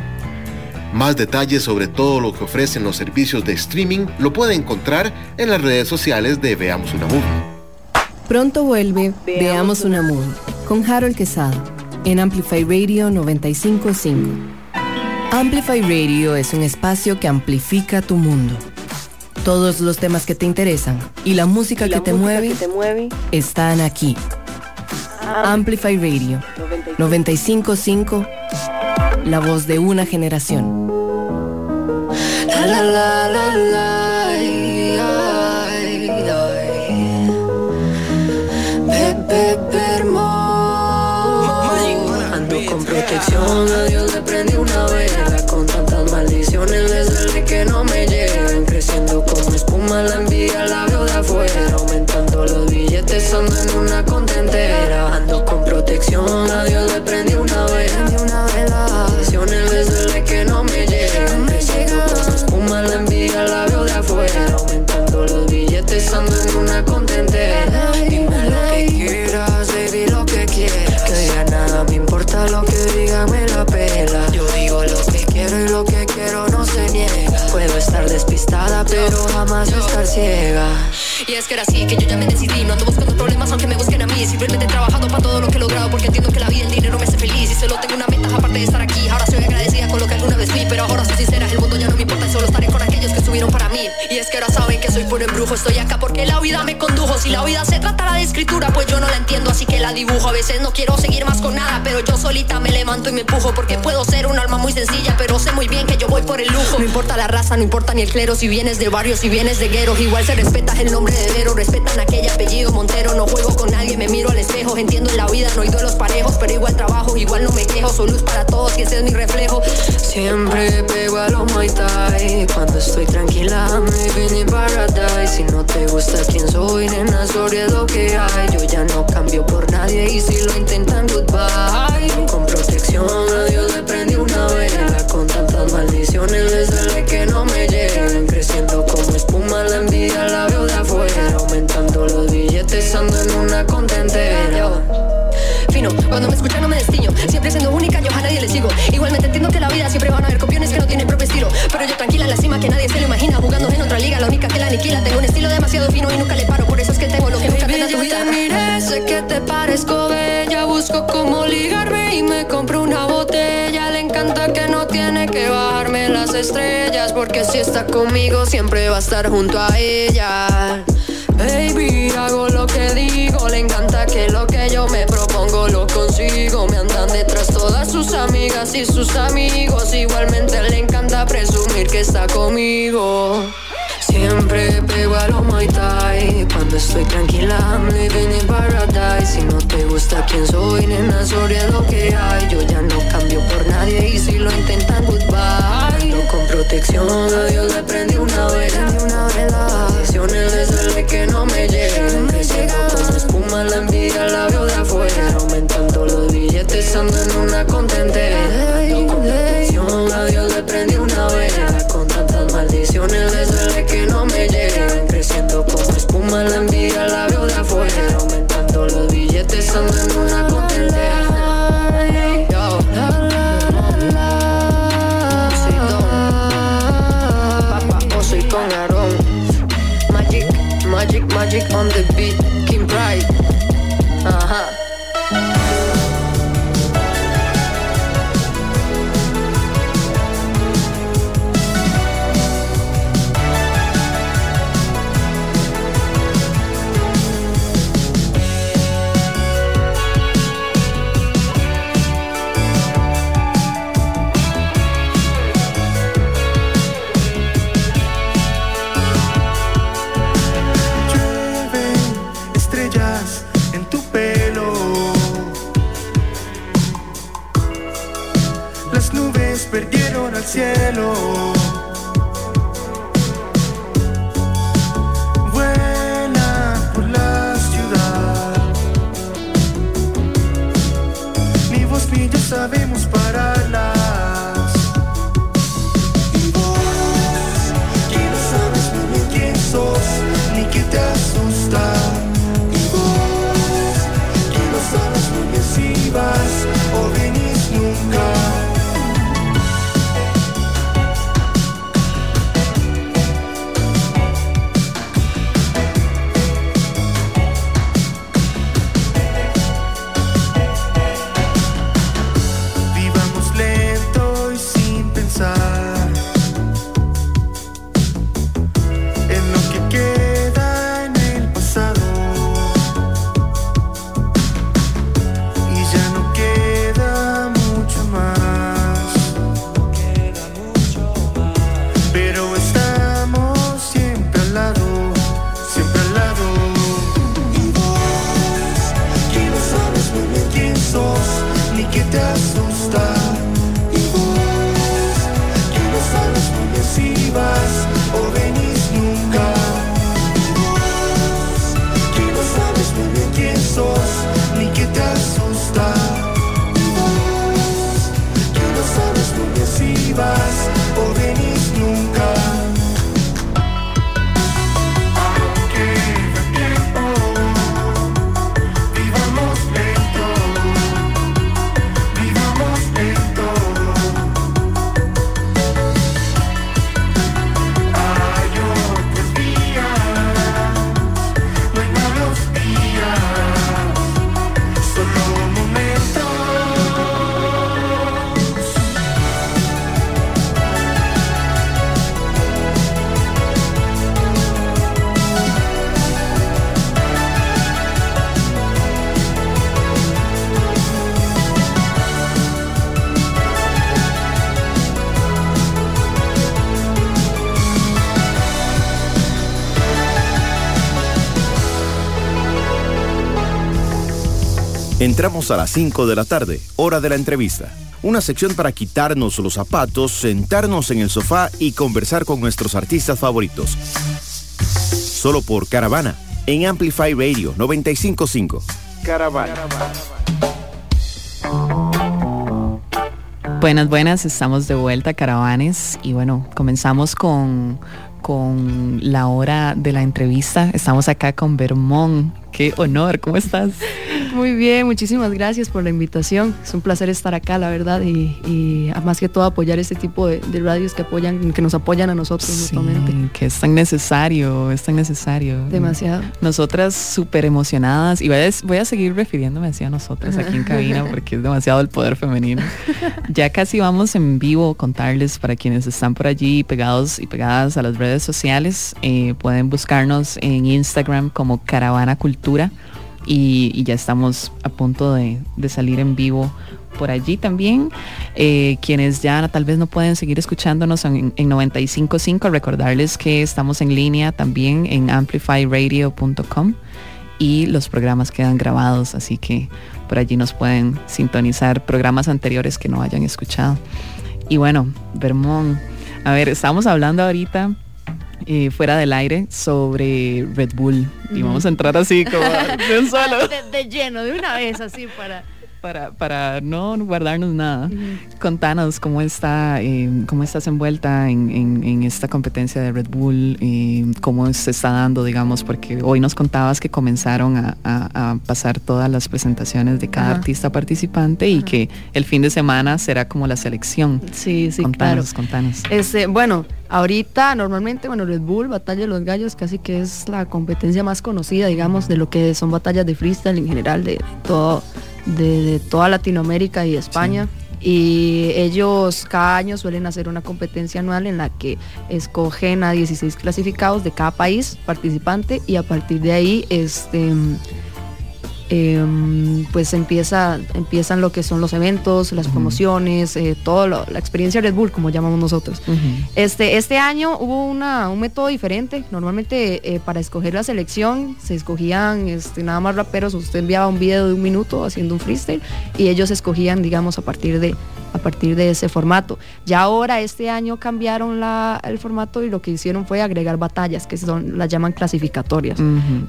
Más detalles sobre todo lo que ofrecen los servicios de streaming lo puede encontrar en las redes sociales de Veamos una Movie. Pronto vuelve Veamos una Movie con Harold Quesada en Amplify Radio 955. Amplify Radio es un espacio que amplifica tu mundo. Todos los temas que te interesan y la música, que, te mueve, que te mueve están aquí. Amplify Radio 955, la voz de una generación. La, la, la, la, ay, ay, Ando con protección, a jamás estar ciega. Y es que era así, que yo ya me decidí. No ando buscando problemas aunque me busquen a mí. Simplemente he trabajado para todo lo que he logrado Porque entiendo que la vida y el dinero me hace feliz. Y solo tengo una meta aparte de estar aquí. Ahora soy agradecida con lo que alguna vez fui Pero ahora soy sincera, el mundo ya no me importa. Solo estaré con aquellos que estuvieron para mí. Y es que ahora saben que soy puro embrujo. Estoy acá porque la vida me Si la vida se tratara de escritura Pues yo no la entiendo, así que la dibujo. A veces no quiero seguir más con nada Pero yo solita me levanto y me empujo Porque puedo ser un alma muy sencilla Pero sé muy bien que yo voy por el lujo. No importa la raza, no importa ni el clero Si vienes de barrio, si vienes de guero Igual se respeta el nombre de Vero Respetan aquel apellido Montero No juego con nadie, me miro al espejo Entiendo en la vida, no hay duelos parejos Pero igual trabajo, igual no me quejo Soy luz para todos y es mi reflejo. Siempre pego a los Muay Thai Cuando estoy tranquila, I'm living in paradise Si no te gusta quién soy, nena, sorry es lo que hay. Yo ya no cambio por nadie y si lo intentan, goodbye. Con protección a Dios le prendí una vela. Con tantas maldiciones desde que no me llegan. Creciendo como espuma, la envidia la veo de afuera. Aumentando los billetes, ando en una contentera. Fino, cuando me escuchan no me destiño Siempre siendo única, yo a nadie le sigo. Igualmente entiendo que la vida siempre van a haber copiones que no tienen propio estilo. Pero yo tranquila en la cima que nadie se lo imagina. Jugando en otra liga, la única que la aniquila. Tengo un estilo demasiado fino y nunca le paro. Por eso es que tengo lo que nunca tu yo te miré, sé que te parezco bella. Busco cómo ligarme y me compro una botella. Le encanta que no tiene que bajarme las estrellas Porque si está conmigo siempre va a estar junto a ella. Baby, hago lo que digo. Le encanta que lo que yo me propongo lo consigo. Me andan detrás todas sus amigas y sus amigos. Igualmente le encanta presumir que está conmigo. Siempre pego a los Muay Thai. Cuando estoy tranquila, I'm living in paradise. Si no te gusta quién soy, nena, sorry es lo que hay. Yo ya no cambio por nadie y si lo intentan, goodbye. No con protección, a Dios le prendí una vela. Una vela. Visiones desde que no me llegan. Creciendo como espuma, la envidia la veo de billetes, ando en una contentera No con protección, a Dios le prendí una vela Con tantas maldiciones desde que no me llegan Creciendo como espuma, la envidia la veo de afuera Aumentando los billetes, ando en una contentera Yo. Soy Don. Papá, o soy con Aarón. Magic, magic, magic on the beat. Entramos a las 5 de la tarde, hora de la entrevista. Una sección para quitarnos los zapatos, sentarnos en el sofá y conversar con nuestros artistas favoritos. Solo por Caravana, en Amplify Radio 955. Caravana. Buenas, buenas, estamos de vuelta, caravanes. Y bueno, comenzamos con, con la hora de la entrevista. Estamos acá con Vermont. Qué honor, ¿cómo estás? Muy bien, muchísimas gracias por la invitación. Es un placer estar acá, la verdad, y, y más que todo apoyar este tipo de, de radios que apoyan, que nos apoyan a nosotros Sí, mutuamente. que es tan necesario, es tan necesario. Demasiado. Nosotras súper emocionadas, y voy a, voy a seguir refiriéndome así a nosotras aquí en cabina porque es demasiado el poder femenino. [LAUGHS] Ya casi vamos en vivo contarles para quienes están por allí pegados y pegadas a las redes sociales, eh, pueden buscarnos en Instagram como Caravana Cultura y, ya estamos a punto de, de salir en vivo por allí también. Eh, quienes ya tal vez no pueden seguir escuchándonos en, en 95.5, recordarles que estamos en línea también en amplifyradio.com y los programas quedan grabados, así que por allí nos pueden sintonizar programas anteriores que no hayan escuchado. Y bueno, Vermont, a ver, estamos hablando ahorita fuera del aire sobre Red Bull. Y vamos a entrar así como de un solo. [LAUGHS] De lleno, de una vez, así para... para, para no guardarnos nada. Contanos cómo está, eh, cómo estás envuelta en, en- en esta competencia de Red Bull, eh, cómo se está dando, digamos, porque hoy nos contabas que comenzaron a, a- a pasar todas las presentaciones de cada artista participante y que el fin de semana será como la selección. Sí, sí, contanos, claro. contanos. Este, bueno, ahorita normalmente, bueno, Red Bull, Batalla de los Gallos, casi que es la competencia más conocida, digamos, de lo que son batallas de freestyle en general, de todo, de, de toda Latinoamérica y España. Y ellos cada año suelen hacer una competencia anual en la que escogen a 16 clasificados de cada país participante y a partir de ahí este, em, pues empieza, empiezan lo que son los eventos, las promociones, eh, todo lo- la experiencia Red Bull, como llamamos nosotros. Este, este año hubo una, un método diferente. Normalmente eh, para escoger la selección se escogían este, nada más raperos. Usted enviaba un video de un minuto haciendo un freestyle y ellos escogían, digamos, a partir de a partir de ese formato. Ya ahora, este año cambiaron la, el formato y lo que hicieron fue agregar batallas, que son, las llaman clasificatorias.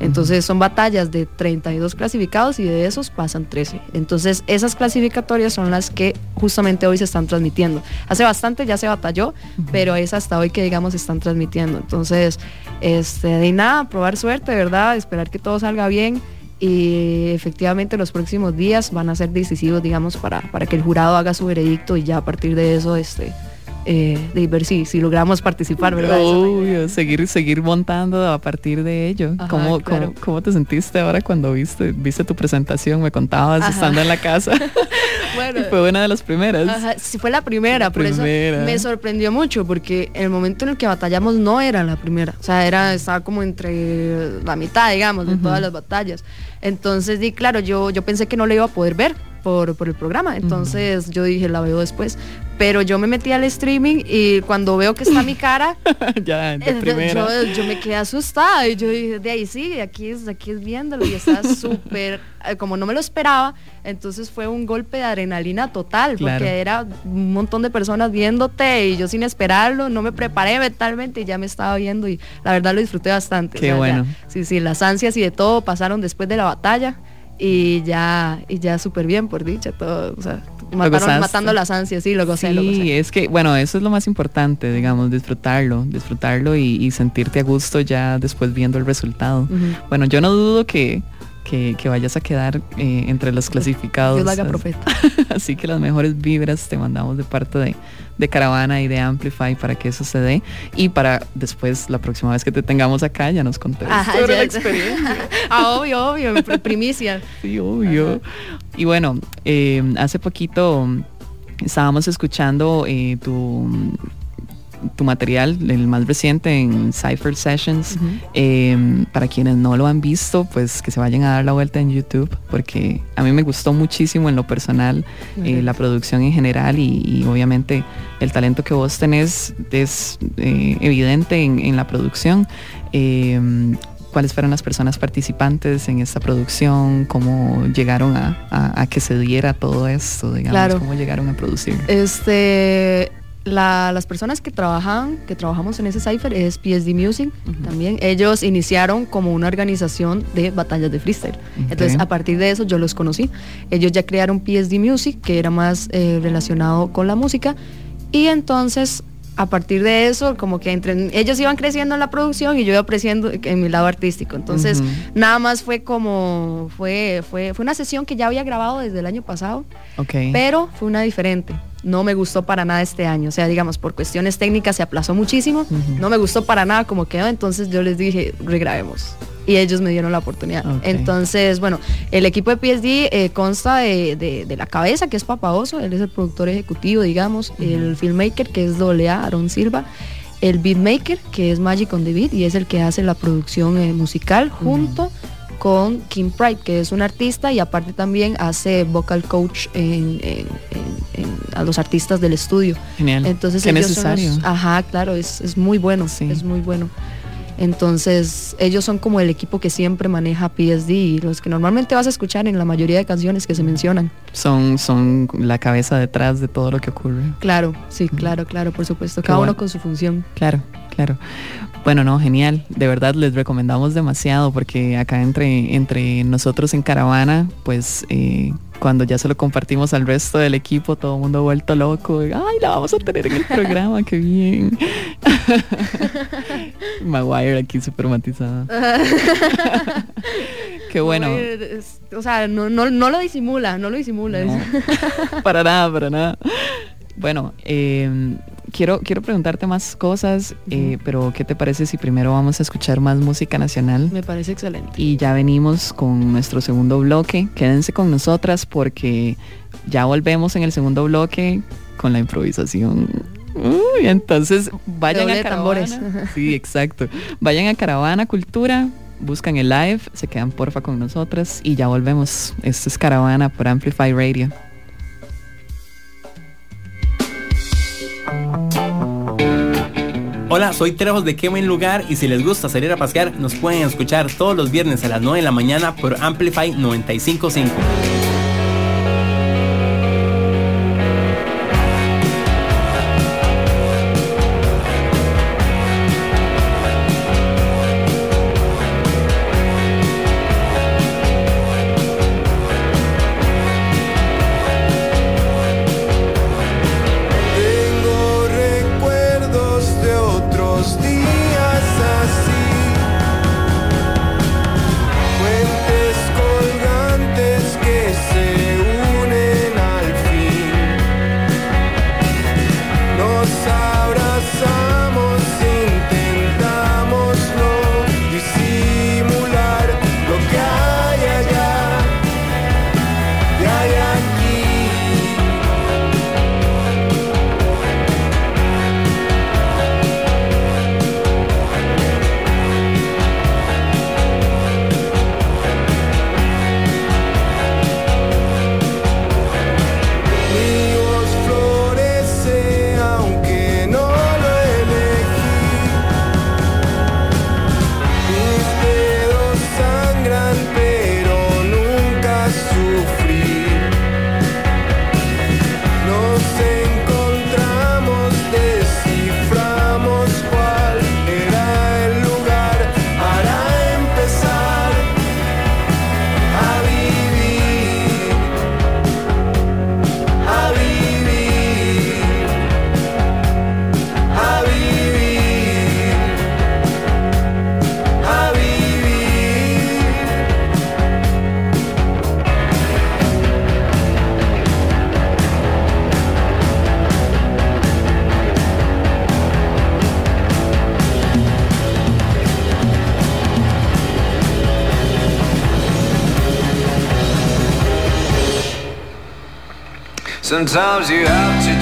Entonces son batallas de 32 clasificados y de esos pasan 13. Entonces esas clasificatorias son las que justamente hoy se están transmitiendo. Hace bastante ya se batalló, pero es hasta hoy que digamos se están transmitiendo. Entonces, este, de nada, probar suerte, ¿verdad? Esperar que todo salga bien y efectivamente los próximos días van a ser decisivos, digamos, para, para que el jurado haga su veredicto y ya a partir de eso, este, eh, de ver si, si logramos participar, ¿verdad? Obvio, seguir, seguir montando a partir de ello. Ajá, ¿Cómo, claro. cómo, cómo te sentiste ahora cuando viste, viste tu presentación? Me contabas Ajá. estando en la casa. [LAUGHS] Bueno. y fue una de las primeras. Ajá, sí fue la primera, por primera. eso me sorprendió mucho, porque el momento en el que batallamos no era la primera, o sea, era, estaba como entre la mitad, digamos, de todas las batallas. Entonces, di, claro, yo, yo pensé que no la iba a poder ver por, por el programa, entonces yo dije, la veo después, pero yo me metí al streaming y cuando veo que está mi cara, [LAUGHS] ya, de primera. yo, yo me quedé asustada y yo dije, de ahí sí, aquí es, aquí es viéndolo y está [LAUGHS] súper, eh, como no me lo esperaba, entonces fue un golpe de adrenalina total, Claro. porque era un montón de personas viéndote y yo sin esperarlo, no me preparé mentalmente y ya me estaba viendo y la verdad lo disfruté bastante. Qué bueno. sí, sí, las ansias y de todo pasaron después de la batalla y ya, y ya súper bien, por dicha, todo, o sea, mataron- matando las ansias, sí, lo gocé, lo Sí, gocé. es que, bueno, eso es lo más importante, digamos, disfrutarlo, disfrutarlo y, y sentirte a gusto ya después viendo el resultado. Bueno, yo no dudo que, que, que vayas a quedar eh, entre los clasificados. Dios haga Así- profeta. [LAUGHS] Así que las mejores vibras te mandamos de parte de, de Caravana y de Amplify para que eso se dé y para después, la próxima vez que te tengamos acá, ya nos contes Ajá, sobre ya- la experiencia. [LAUGHS] ah, obvio, obvio, pr- primicia. Sí, obvio. Y bueno, eh, hace poquito estábamos escuchando eh, tu, tu material, el más reciente en Cypher Sessions. Eh, para quienes no lo han visto, pues que se vayan a dar la vuelta en YouTube, porque a mí me gustó muchísimo en lo personal eh, la producción en general y, y obviamente el talento que vos tenés es eh, evidente en, en la producción. Eh, cuáles fueron las personas participantes en esta producción, cómo llegaron a, a- a que se diera todo esto, digamos, Claro. cómo llegaron a producir. Este, la- las personas que trabajan, que trabajamos en ese cipher es PSD Music también. Ellos iniciaron como una organización de batallas de freestyle. Entonces, a partir de eso yo los conocí. Ellos ya crearon PSD Music, que era más eh, relacionado con la música. Y entonces, a partir de eso, como que entre ellos iban creciendo en la producción y yo iba creciendo en mi lado artístico. Entonces, Ujú. nada más fue como, fue, fue, fue una sesión que ya había grabado desde el año pasado Ok. pero fue una diferente. No me gustó para nada este año. O sea, digamos, por cuestiones técnicas se aplazó muchísimo. No me gustó para nada como quedó. Entonces yo les dije, regrabemos. Y ellos me dieron la oportunidad. Entonces, bueno, el equipo de PSD eh, consta de, de- de la cabeza, que es Papa Oso. Él es el productor ejecutivo, digamos. El filmmaker, que es AA, Aaron Silva. El beatmaker, que es Magic on the Beat. Y es el que hace la producción eh, musical junto con Kim Pride, que es un artista y aparte también hace vocal coach en, en- en- en- a los artistas del estudio. Genial. Entonces Qué ellos son los- necesario. ajá, claro, es, es muy bueno, es muy bueno. Entonces ellos son como el equipo que siempre maneja PSD y los que normalmente vas a escuchar en la mayoría de canciones que se mencionan. Son, son la cabeza detrás de todo lo que ocurre. Claro, sí, claro, claro, por supuesto. Qué Cada bueno. uno con su función. Claro, claro. Bueno, no, genial. De verdad les recomendamos demasiado porque acá entre, entre nosotros en Caravana, pues eh, cuando ya se lo compartimos al resto del equipo, todo el mundo ha vuelto loco. Ay, la vamos a tener en el programa, qué bien. [LAUGHS] Maguire aquí súper matizada. [LAUGHS] Qué bueno. O sea, no, no, no lo disimula, no lo disimula. [LAUGHS] para nada, para nada. Bueno, eh, quiero, quiero preguntarte más cosas, eh, pero ¿qué te parece si primero vamos a escuchar más música nacional? Me parece excelente. Y ya venimos con nuestro segundo bloque. Quédense con nosotras porque ya volvemos en el segundo bloque con la improvisación. Uy, entonces vayan a Caravana. tambores. [LAUGHS] Sí, [LAUGHS] exacto. Vayan a Caravana Cultura, buscan el live, se quedan porfa con nosotras y ya volvemos. Esto es Caravana por Amplify Radio. Hola, soy Trejos de Qué Buen Lugar y si les gusta salir a pasear, nos pueden escuchar todos los viernes a las 9 de la mañana por Amplify 955. Sometimes you have to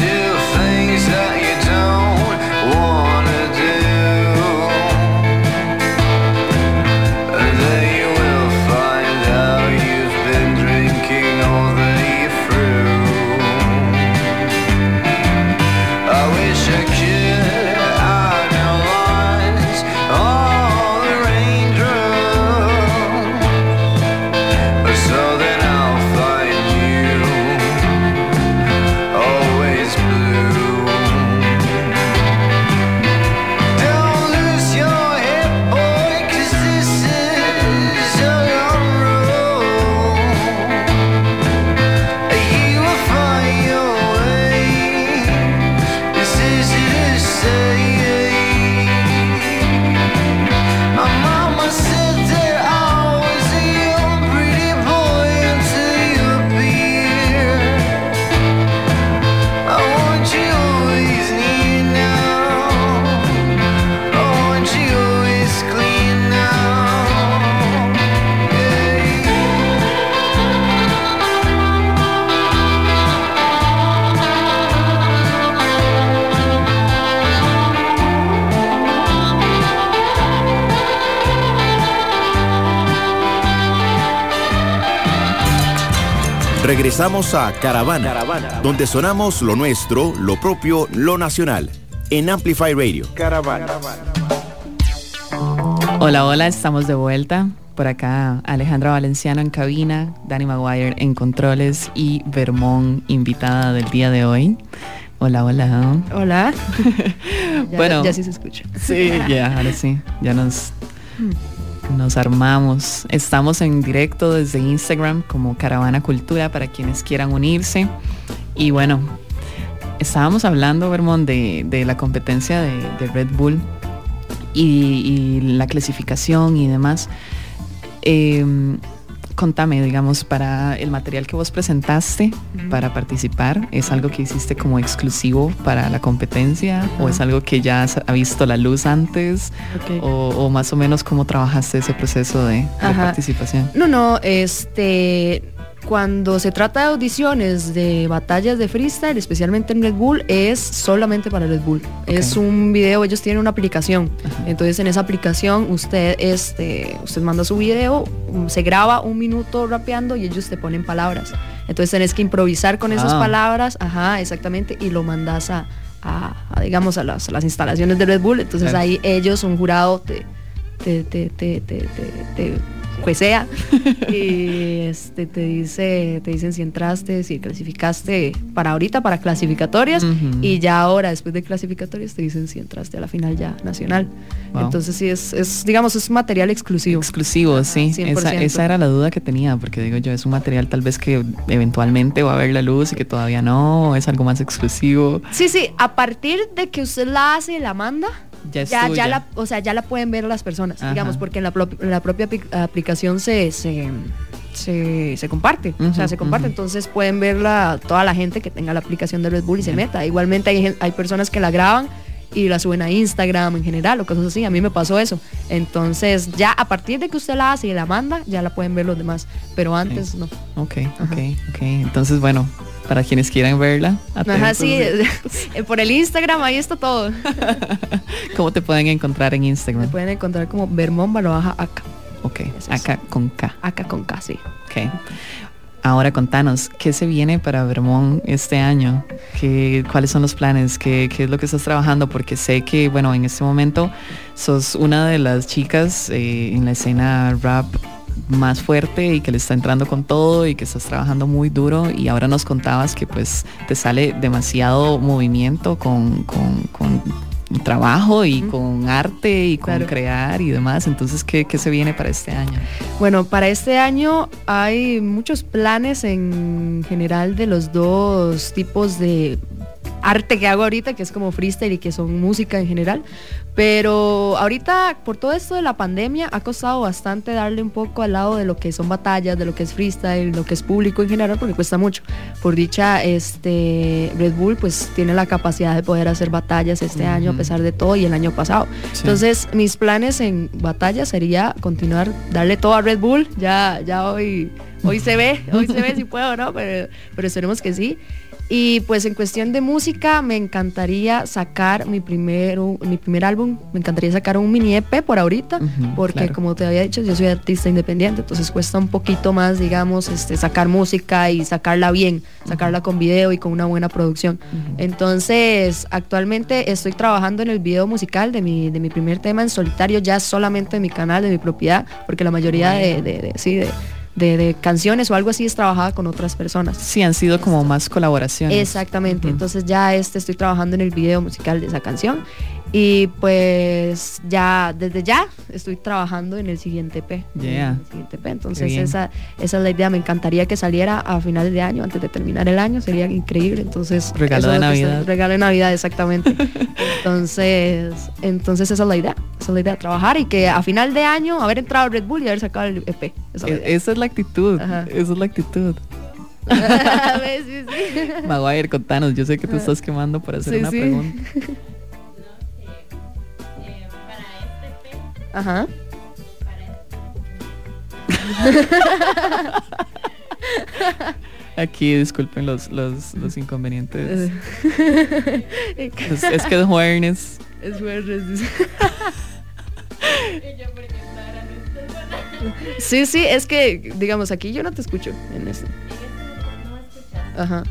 Regresamos a Caravana, donde sonamos lo nuestro, lo propio, lo nacional, en Amplify Radio. Caravana. Hola, hola, estamos de vuelta. Por acá Alejandra Valenciano en cabina, Danny Maguire en controles y Vermont invitada del día de hoy. Hola, hola. Hola. [LAUGHS] Ya- bueno, ya sí se escucha. Sí, ya, ahora sí. Ya nos, nos armamos. Estamos en directo desde Instagram como Caravana Cultura para quienes quieran unirse. Y bueno, estábamos hablando, Vermont, de, de la competencia de, Red Bull y, la clasificación y demás. Eh, contame, digamos, para el material que vos presentaste para participar, ¿es algo que hiciste como exclusivo para la competencia o es algo que ya ha visto la luz antes o, o más o menos cómo trabajaste ese proceso de, de participación? No, no, este, cuando se trata de audiciones de batallas de freestyle, especialmente en Red Bull, es solamente para Red Bull. Es un video, ellos tienen una aplicación. Entonces en esa aplicación usted, este, usted manda su video, um, se graba un minuto rapeando y ellos te ponen palabras. Entonces tenés que improvisar con esas Ah. palabras, ajá, exactamente, y lo mandas a, a- a, digamos, a las, a las instalaciones de Red Bull. Entonces Claro. ahí ellos, un jurado, te, te, te, te, te- te juecea y este, te dice te dicen si entraste, si clasificaste para ahorita, para clasificatorias y ya ahora después de clasificatorias te dicen si entraste a la final ya nacional. Wow. Entonces sí es, es, digamos, es material exclusivo. Exclusivo, sí. 100%. Esa, esa era la duda que tenía, porque digo yo, es un material tal vez que eventualmente va a ver la luz y que todavía no, es algo más exclusivo. Sí, sí, a partir de que usted la hace y la manda, Ya es ya, la, o sea, ya la pueden ver las personas, Ajá. digamos, porque en la, pro- en la propia apli- aplicación se, se, se, se comparte, o sea, se comparte, entonces pueden verla toda la gente que tenga la aplicación de Red Bull y se meta. Igualmente hay, hay personas que la graban y la suben a Instagram en general o cosas así, a mí me pasó eso. Entonces, ya a partir de que usted la hace y la manda, ya la pueden ver los demás, pero antes no. Ok, ok, ok. Entonces, bueno, para quienes quieran verla, Ajá, sí, [LAUGHS] eh, por el Instagram ahí está todo. [LAUGHS] ¿Cómo te pueden encontrar en Me Instagram? pueden encontrar como barra baja acá. Ok, acá con K. Acá con K, sí. Ok. Ahora contanos, ¿qué se viene para Vermont este año? ¿Qué, ¿Cuáles son los planes? ¿Qué, ¿Qué es lo que estás trabajando? Porque sé que, bueno, en este momento sos una de las chicas eh, en la escena rap más fuerte y que le está entrando con todo y que estás trabajando muy duro y ahora nos contabas que pues te sale demasiado movimiento con, con- con trabajo y con arte y con Claro. crear y demás. Entonces, ¿qué, ¿qué se viene para este año? Bueno, para este año hay muchos planes en general de los dos tipos de arte que hago ahorita, que es como freestyle y que son música en general. Pero ahorita, por todo esto de la pandemia, ha costado bastante darle un poco al lado de lo que son batallas, de lo que es freestyle, lo que es público en general, porque cuesta mucho. Por dicha, este Red Bull pues tiene la capacidad de poder hacer batallas este año a pesar de todo y el año pasado. Sí. Entonces, mis planes en batallas sería continuar, darle todo a Red Bull. Ya, ya hoy, hoy se ve, hoy se ve si puedo, ¿no? Pero, pero esperemos que sí. Y pues en cuestión de música me encantaría sacar mi primer, mi primer álbum, me encantaría sacar un mini EP por ahorita, porque claro. como te había dicho, yo soy artista independiente, entonces cuesta un poquito más, digamos, este, sacar música y sacarla bien, sacarla con video y con una buena producción. Entonces, actualmente estoy trabajando en el video musical de mi, de mi primer tema en solitario, ya solamente en mi canal, de mi propiedad, porque la mayoría de, de- de- sí, de, de- de canciones o algo así es trabajada con otras personas. Sí, han sido como más colaboraciones. Exactamente. Entonces ya este estoy trabajando en el video musical de esa canción. Y pues ya, desde ya estoy trabajando en el siguiente EP. Yeah. En el siguiente EP. Entonces esa, esa es la idea. Me encantaría que saliera a finales de año, antes de terminar el año. Sería increíble. Entonces. Regalo de Navidad. está- regalo de Navidad, exactamente. entonces, entonces esa es la idea. Esa es la idea, trabajar y que a final de año haber entrado a Red Bull y haber sacado el EP. Esa es la E-. Esa es la actitud. Esa es la actitud. [LAUGHS] Sí, sí. Maguire, contanos, yo sé que te estás quemando para hacer Sí, una pregunta. [LAUGHS] Ajá. Aquí disculpen los, los, los inconvenientes. Es, es que es jueves. Es jueves. Sí, sí, es que, digamos, aquí yo no te escucho en este. Ajá.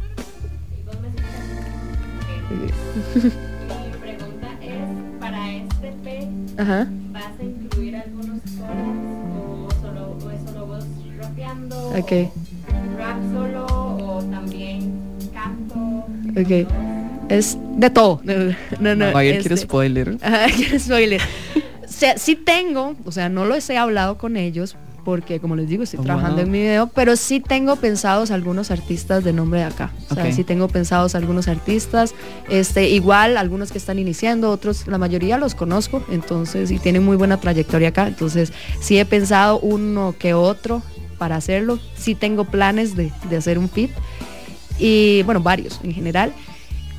Ajá. ¿vas a incluir algunos coros o solo, o es solo vos rapeando? Ok. ¿Rap solo o también canto? Ok. Es de todo. [LAUGHS] No, no. Maguire quiere este- spoiler. [LAUGHS] Ajá, quiere spoiler. O sea, sí tengo, o sea, no los he hablado con ellos porque como les digo, estoy Oh, trabajando wow. en mi video, pero sí tengo pensados algunos artistas de nombre de acá. O sea, sí tengo pensados algunos artistas, este, igual algunos que están iniciando, otros, la mayoría los conozco, entonces, y tienen muy buena trayectoria acá, entonces sí he pensado uno que otro para hacerlo, sí tengo planes de, de hacer un fit, y bueno, varios en general.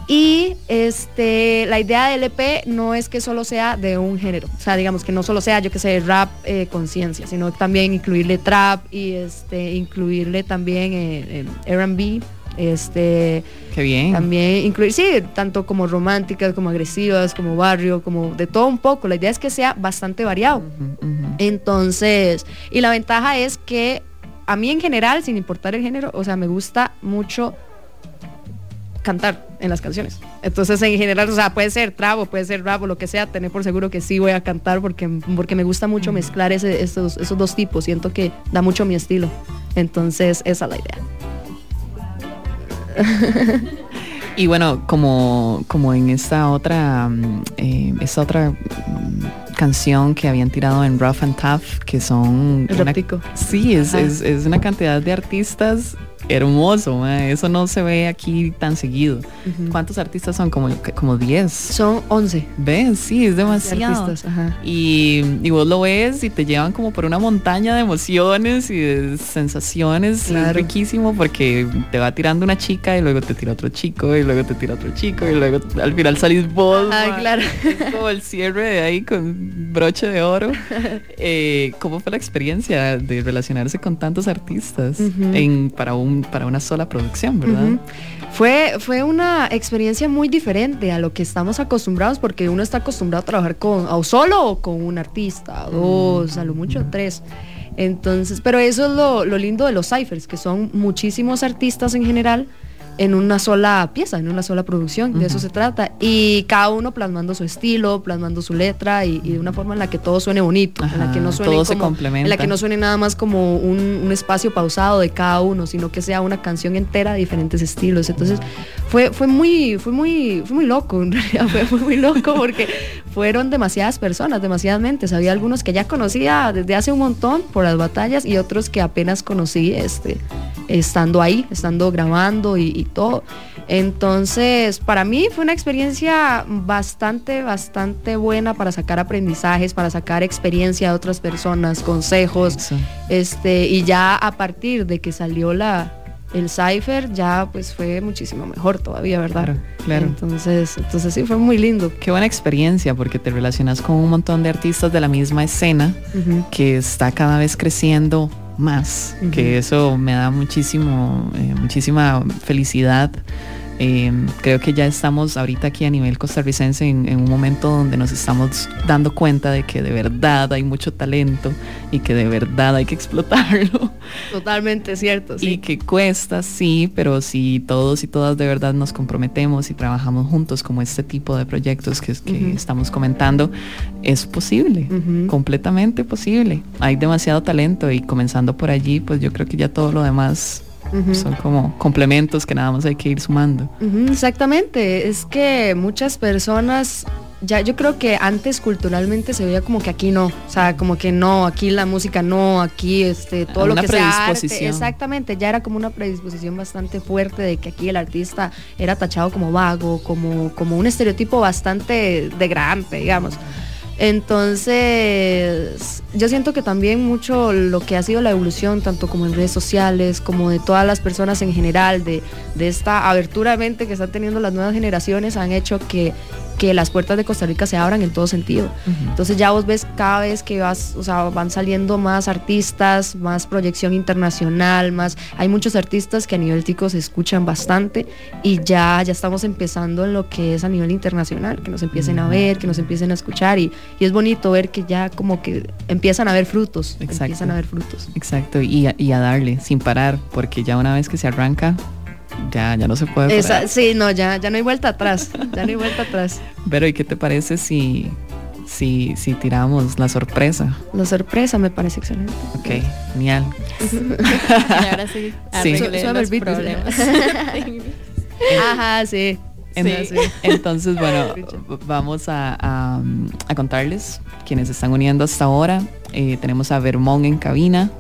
Y este, la idea del EP no es que solo sea de un género, o sea, digamos que no solo sea, yo que sé, rap eh, conciencia, sino también incluirle trap y este, incluirle también eh, eh, R&B, este, Qué bien. también incluir, sí, tanto como románticas, como agresivas, como barrio, como de todo un poco. La idea es que sea bastante variado. Entonces, y la ventaja es que a mí en general, sin importar el género, o sea, me gusta mucho cantar en las canciones. Entonces, en general, o sea, puede ser trap o puede ser rap o lo que sea, tener por seguro que sí voy a cantar porque, porque me gusta mucho mezclar ese- esos, esos dos tipos. Siento que da mucho mi estilo. Entonces, esa es la idea. [LAUGHS] Y bueno, como, como en esta otra, mm, eh, esta otra mm, canción que habían tirado en Rough and Tough, que son... El una- sí, es, es, es una cantidad de artistas hermoso, ma, eso no se ve aquí tan seguido. ¿Cuántos artistas son? Como, como 10. Son 11. ¿Ves? Sí, es demasiado. artistas, ajá. Y, y vos lo ves y te llevan como por una montaña de emociones y de sensaciones. Es Claro. riquísimo porque te va tirando una chica y luego te tira otro chico y luego te tira otro chico y luego al final salís vos. Ah, ma. claro. [LAUGHS] Es como el cierre de ahí con broche de oro. [LAUGHS] Eh, ¿Cómo fue la experiencia de relacionarse con tantos artistas en, para, un, para una sola producción, verdad? Fue, fue una experiencia muy diferente a lo que estamos acostumbrados porque uno está acostumbrado a trabajar con o solo o con un artista, dos, a lo mucho tres. Entonces, pero eso es lo, lo lindo de los ciphers, que son muchísimos artistas en general en una sola pieza, en una sola producción, de eso se trata. Y cada uno plasmando su estilo, plasmando su letra y, y de una forma en la que todo suene bonito, en la que no suene todo se como- complementa. en la que no suene nada más como un, un espacio pausado de cada uno, sino que sea una canción entera de diferentes estilos. Entonces fue, fue muy, fue muy, fue muy loco, en [LAUGHS] realidad fue, fue muy loco porque fueron demasiadas personas, demasiadas mentes. Había algunos que ya conocía desde hace un montón por las batallas y otros que apenas conocí este, estando ahí, estando grabando y, y todo. Entonces, para mí fue una experiencia bastante, bastante buena para sacar aprendizajes, para sacar experiencia de otras personas, consejos. Este, y ya a partir de que salió la el cipher, ya pues fue muchísimo mejor todavía, ¿verdad? Claro, claro. Entonces, entonces sí fue muy lindo. Qué buena experiencia porque te relacionas con un montón de artistas de la misma escena que está cada vez creciendo más, que eso me da muchísimo, eh, muchísima felicidad Eh, creo que ya estamos ahorita aquí a nivel costarricense en, en un momento donde nos estamos dando cuenta de que de verdad hay mucho talento y que de verdad hay que explotarlo. [LAUGHS] Totalmente cierto, sí. Y que cuesta, sí, pero si todos y todas de verdad nos comprometemos y trabajamos juntos como este tipo de proyectos que, estamos comentando, es posible, completamente posible. Hay demasiado talento y comenzando por allí, pues yo creo que ya todo lo demás Ujú. son como complementos que nada más hay que ir sumando. Ujú, exactamente, es que muchas personas, ya yo creo que antes culturalmente se veía como que aquí no, o sea, como que no, aquí la música no, aquí este todo lo Una que sea arte, predisposición. exactamente, ya era como una predisposición bastante fuerte de que aquí el artista era tachado como vago, como como un estereotipo bastante degradante, digamos. Entonces, yo siento que también mucho lo que ha sido la evolución, tanto como en redes sociales, como de todas las personas en general, de, de esta abertura mente que están teniendo las nuevas generaciones, han hecho que, que las puertas de Costa Rica se abran en todo sentido. Entonces ya vos ves cada vez que vas, o sea, van saliendo más artistas, más proyección internacional, más, hay muchos artistas que a nivel tico se escuchan bastante y ya, ya estamos empezando en lo que es a nivel internacional, que nos empiecen a ver, que nos empiecen a escuchar y, y es bonito ver que ya como que empiezan a ver frutos, empiezan a ver frutos. Exacto, y a, y a darle sin parar, porque ya una vez que se arranca, ya, ya no se puede Esa- sí, no, ya, ya no hay vuelta atrás, ya no hay vuelta atrás. [LAUGHS] Pero ¿y qué te parece si, si, si tiramos la sorpresa? La sorpresa me parece excelente. Ok, genial. [LAUGHS] Y ahora sí, Sí. los problemas. [LAUGHS] Ajá, sí. En- Sí. Entonces, bueno, vamos a, a, a contarles quienes se están uniendo hasta ahora. Eh, tenemos a Vermont en cabina,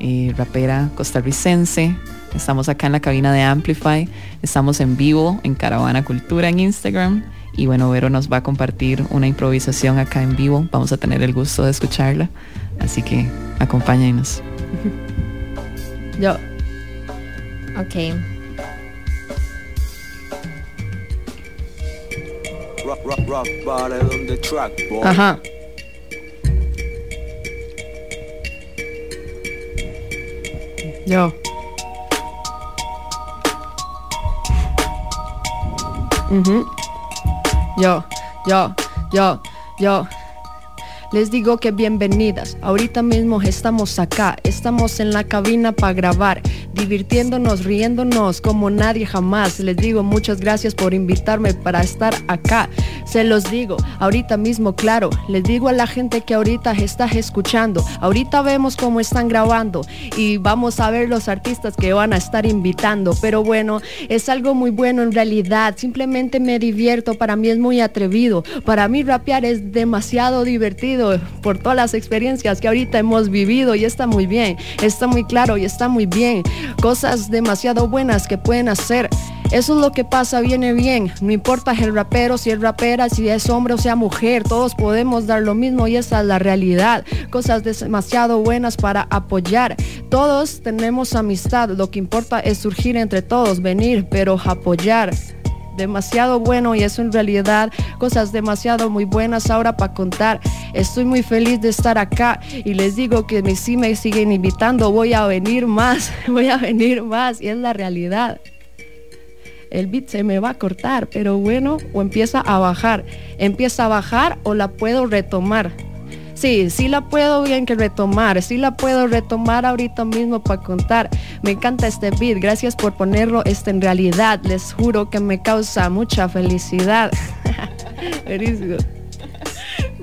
eh, rapera costarricense. Estamos acá en la cabina de Amplify. Estamos en vivo en Caravana Cultura en Instagram. Y bueno, Vero nos va a compartir una improvisación acá en vivo. Vamos a tener el gusto de escucharla. Así que acompáñenos. [LAUGHS] Yo. Ok. Rock, rock, Yo, yo, yo, yo. Les digo que bienvenidas. Ahorita mismo estamos acá. Estamos en la cabina para grabar. Divirtiéndonos, riéndonos como nadie jamás. Les digo muchas gracias por invitarme para estar acá. Se los digo, ahorita mismo, claro. Les digo a la gente que ahorita está escuchando. Ahorita vemos cómo están grabando. Y vamos a ver los artistas que van a estar invitando. Pero bueno, es algo muy bueno en realidad. Simplemente me divierto. Para mí es muy atrevido. Para mí rapear es demasiado divertido por todas las experiencias que ahorita hemos vivido y está muy bien, está muy claro y está muy bien. Cosas demasiado buenas que pueden hacer. Eso es lo que pasa, viene bien. No importa el rapero, si es rapera, si es hombre o sea mujer, todos podemos dar lo mismo y esa es la realidad. Cosas demasiado buenas para apoyar. Todos tenemos amistad, lo que importa es surgir entre todos, venir, pero apoyar demasiado bueno y eso en realidad cosas demasiado muy buenas ahora para contar. Estoy muy feliz de estar acá y les digo que si me siguen invitando voy a venir más, [LAUGHS] voy a venir más y es la realidad. El beat se me va a cortar, pero bueno, o empieza a bajar. Empieza a bajar o la puedo retomar. Sí, sí la puedo bien que retomar, sí la puedo retomar ahorita mismo para contar. Me encanta este beat, gracias por ponerlo este en realidad. Les juro que me causa mucha felicidad. [LAUGHS] Buenísimo.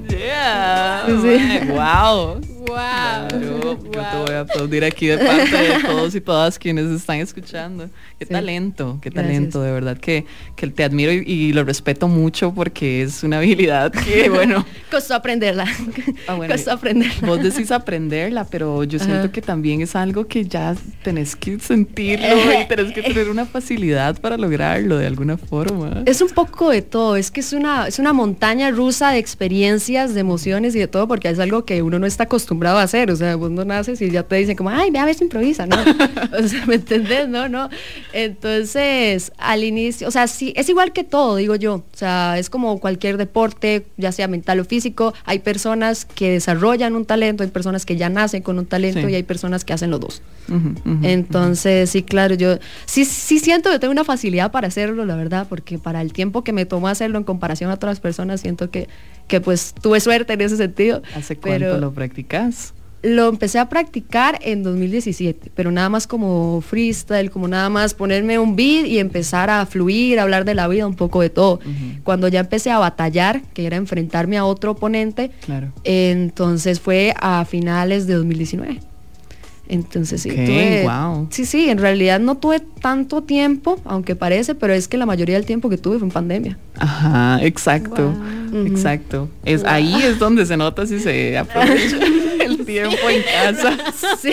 Yeah, Sí. wow. Wow. Yo, yo te voy a aplaudir aquí de parte de todos y todas quienes están escuchando. Qué Sí. talento, qué Gracias. talento, de verdad que, que te admiro y, y lo respeto mucho porque es una habilidad que, [LAUGHS] bueno, Costó aprenderla. Ah, bueno, Costó aprenderla. vos decís aprenderla, pero yo siento Ajá. que también es algo que ya tenés que sentirlo y [LAUGHS] tenés que tener una facilidad para lograrlo de alguna forma. Es un poco de todo, es que es una, es una montaña rusa de experiencias, de emociones y de todo, porque es algo que uno no está acostumbrado acostumbrado a hacer, o sea, vos no naces y ya te dicen como, ay, ve a ver si improvisa, ¿no? [LAUGHS] o sea, ¿me entendés? No, no. Entonces, al inicio, o sea, sí, es igual que todo, digo yo, o sea, es como cualquier deporte, ya sea mental o físico, hay personas que desarrollan un talento, hay personas que ya nacen con un talento Sí. y hay personas que hacen los dos. Ujú, ujú, Entonces, sí, claro, yo sí, sí siento que tengo una facilidad para hacerlo, la verdad, porque para el tiempo que me tomó hacerlo en comparación a otras personas, siento que, que pues tuve suerte en ese sentido. ¿Hace cuánto pero lo practicas? lo empecé a practicar en 2017, pero nada más como freestyle, como nada más ponerme un beat y empezar a fluir, a hablar de la vida, un poco de todo. Cuando ya empecé a batallar, que era enfrentarme a otro oponente, Claro. entonces fue a finales de 2019. Entonces sí, tuve- wow. sí, sí, en realidad no tuve tanto tiempo, aunque parece, pero es que la mayoría del tiempo que tuve fue en pandemia. Ajá, exacto, exacto. Es ahí es donde se nota si se aprovecha [LAUGHS] el tiempo en casa. [LAUGHS] Sí,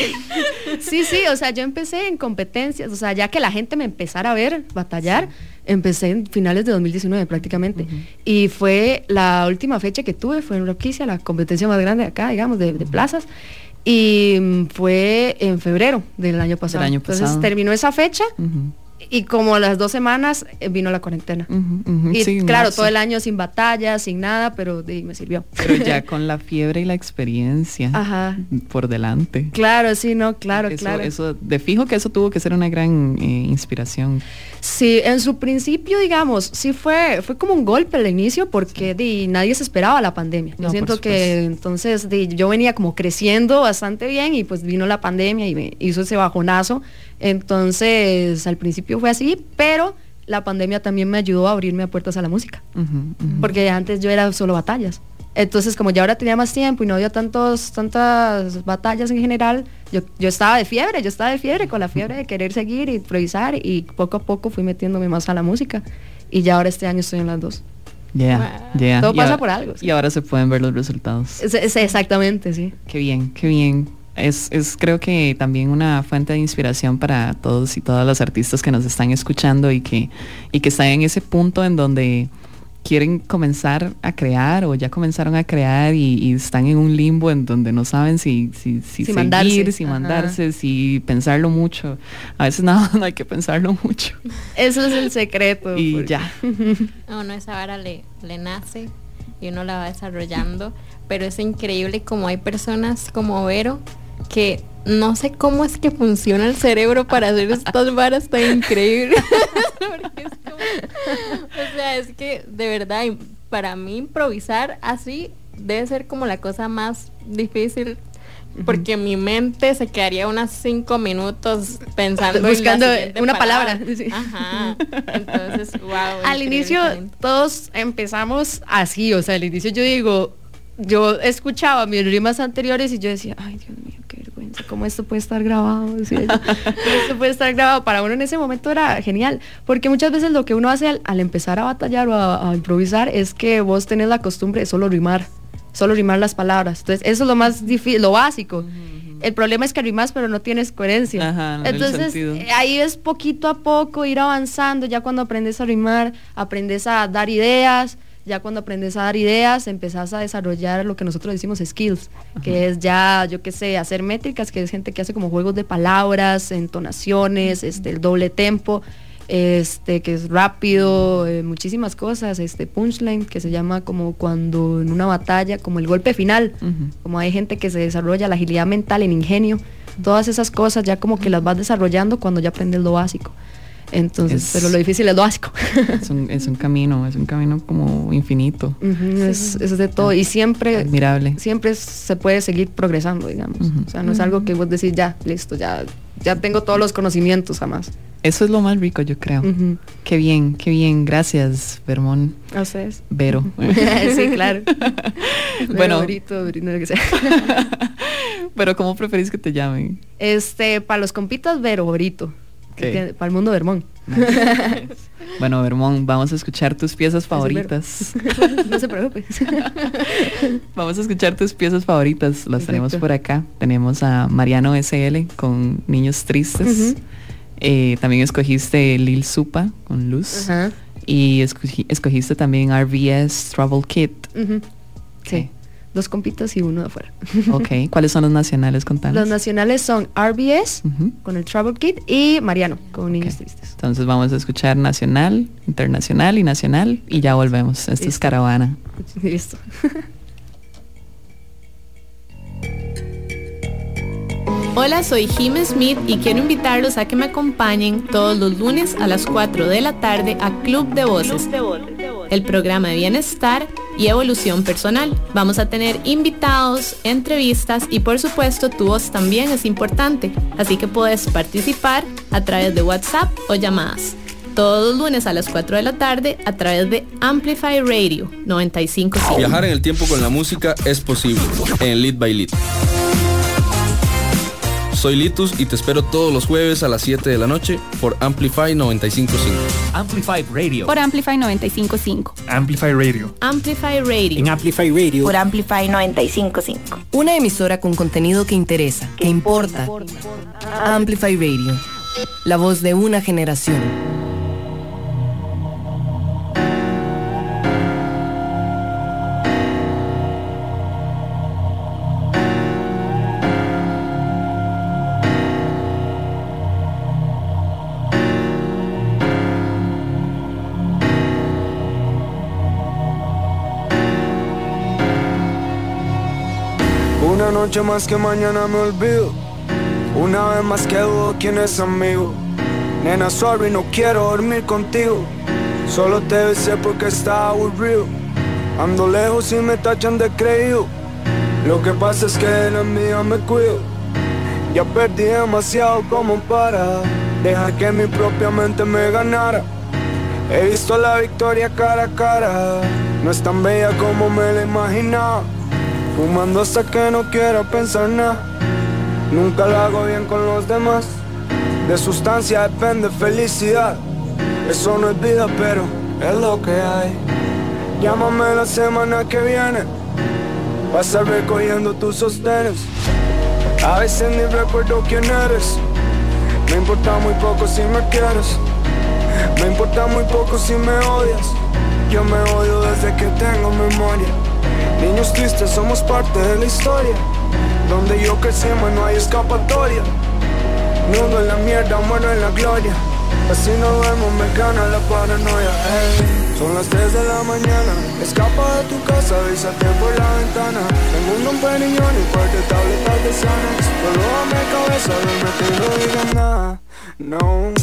sí, sí, o sea, yo empecé en competencias, o sea, ya que la gente me empezara a ver batallar, empecé en finales de 2019 prácticamente. Y fue la última fecha que tuve, fue en Roquicia, la competencia más grande de acá, digamos, de, de plazas. Y fue en febrero del año pasado. año Entonces terminó esa fecha y como a las dos semanas eh, vino la cuarentena. Y sí, claro, marzo. todo el año sin batalla, sin nada, pero de, me sirvió. Pero ya [LAUGHS] con la fiebre y la experiencia Ajá. por delante. Claro, sí, no, claro, eso, claro. Eso, de fijo que eso tuvo que ser una gran eh, inspiración. Sí, en su principio, digamos, sí fue, fue como un golpe al inicio porque di, nadie se esperaba la pandemia. Yo siento que entonces di, yo venía como creciendo bastante bien y pues vino la pandemia y me hizo ese bajonazo. Entonces, al principio fue así, pero la pandemia también me ayudó a abrirme a puertas a la música. Porque antes yo era solo batallas. Entonces, como ya ahora tenía más tiempo y no había tantos, tantas batallas en general, yo, yo estaba de fiebre, yo estaba de fiebre con la fiebre de querer seguir y improvisar y poco a poco fui metiéndome más a la música. Y ya ahora este año estoy en las dos. Yeah, yeah. Todo Y pasa ahora- por algo, sí. Y ahora se pueden ver los resultados. Es- es- exactamente, sí. Qué bien, qué bien. Es, es creo que también una fuente de inspiración para todos y todas las artistas que nos están escuchando y que, y que están en ese punto en donde quieren comenzar a crear o ya comenzaron a crear y, y están en un limbo en donde no saben si, si, si, Si seguir, mandarse, si ajá. mandarse, si pensarlo mucho. A veces no, [LAUGHS] no hay que pensarlo mucho. Eso es el secreto. Y porque- ya. [LAUGHS] A uno esa vara le, le nace y uno la va desarrollando, pero es increíble como hay personas como Vero que no sé cómo es que funciona el cerebro para hacer estas varas tan increíbles. [LAUGHS] Porque es como- o sea, es que de verdad, para mí improvisar así debe ser como la cosa más difícil. Porque mi mente se quedaría unas cinco minutos pensando en la Buscando una palabra. sí. Ajá. Entonces, [LAUGHS] wow. al inicio todos empezamos así, o sea, al inicio yo digo, yo escuchaba mis rimas anteriores y yo decía, ay Dios mío, qué vergüenza, cómo esto puede estar grabado, decía yo. ¿Cómo esto puede estar grabado. Para uno en ese momento era genial, porque muchas veces lo que uno hace al, al empezar a batallar o a, a improvisar es que vos tenés la costumbre de solo rimar, solo rimar las palabras. Entonces, eso es lo más difícil, lo básico. El problema es que rimas pero no tienes coherencia. Ajá, no tiene Entonces, eh, ahí es poquito a poco ir avanzando, ya cuando aprendes a rimar, aprendes a dar ideas, ya cuando aprendes a dar ideas, empezás a desarrollar lo que nosotros decimos skills, que es ya, yo qué sé, hacer métricas, que es gente que hace como juegos de palabras, entonaciones, este, el doble tempo, este, que es rápido, eh, muchísimas cosas, este punchline, que se llama como cuando en una batalla, como el golpe final, como hay gente que se desarrolla la agilidad mental, en ingenio, todas esas cosas ya como que las vas desarrollando cuando ya aprendes lo básico. Entonces, Es- pero lo difícil es lo básico. [LAUGHS] Es un, es un camino, es un camino como infinito. Es, es de todo y siempre Admirable. siempre se puede seguir progresando digamos o sea no es algo que vos decís ya listo ya ya tengo todos los conocimientos jamás Eso es lo más rico, yo creo. Qué bien, qué bien. Gracias, Vermón. a ustedes Vero. [LAUGHS] sí claro [LAUGHS] Bueno. Verito, Verino, lo que sea. Pero ¿cómo preferís que te llamen? este para los compitas Vero Verito Para el mundo Vermón Bueno, Vermón, vamos a escuchar tus piezas favoritas. [LAUGHS] no se preocupe [LAUGHS] Vamos a escuchar tus piezas favoritas. Las tenemos por acá. Tenemos a Mariano SL con Niños Tristes. Eh, también escogiste Lil Supa con Luz. Ajá. Y escogiste también RVS Travel Kit. Sí dos compitas y uno de afuera. [LAUGHS] Ok, ¿cuáles son los nacionales? Contanos. Los nacionales son RBS con el Travel Kit y Mariano con Niños Tristes. Entonces vamos a escuchar nacional, internacional y nacional y ya volvemos. Esto es. Caravana. [LAUGHS] Listo. [LAUGHS] Hola, soy Jim Smith y quiero invitarlos a que me acompañen todos los lunes a las 4 de la tarde a Club de Voces, el programa de bienestar y evolución personal. Vamos a tener invitados, entrevistas y por supuesto tu voz también es importante, así que puedes participar a través de WhatsApp o llamadas. Todos los lunes a las 4 de la tarde a través de Amplify Radio 95.5. Viajar en el tiempo con la música es posible en Lead by Lead. Soy Litus y te espero todos los jueves a las 7 de la noche por Amplify 955. Amplify Radio. Por Amplify 955. Amplify Radio. Amplify Radio. En Amplify Radio. Por Amplify 955. Una emisora con contenido que interesa, que importa. Amplify Radio. La voz de una generación. Noche más que mañana me olvido. Una vez más que dudo quién es amigo. Nena, sorry, no quiero dormir contigo. Solo te besé porque estaba aburrido. Ando lejos y me tachan de creído. Lo que pasa es que de la mía me cuido. Ya perdí demasiado como para dejar que mi propia mente me ganara. He visto la victoria cara a cara. No es tan bella como me la imaginaba. Fumando hasta que no quiero pensar nada. Nunca lo hago bien con los demás. De sustancia depende felicidad. Eso no es vida, pero es lo que hay. Llámame la semana que viene. Vas a recogiendo tus sostenes. A veces ni recuerdo quién eres. Me importa muy poco si me quieres. Me importa muy poco si me odias. Yo me odio desde que tengo memoria. Niños tristes somos parte de la historia. Donde yo crecí, man, no hay escapatoria. Nudo en la mierda, muero en la gloria. Así no duermo, me gana la paranoia. ey. Son las 3 de la mañana. Escapa de tu casa, avísate por la ventana. Tengo un don periñón y un de tabletas de Xanax. Solo dame cabeza, digas nada. No.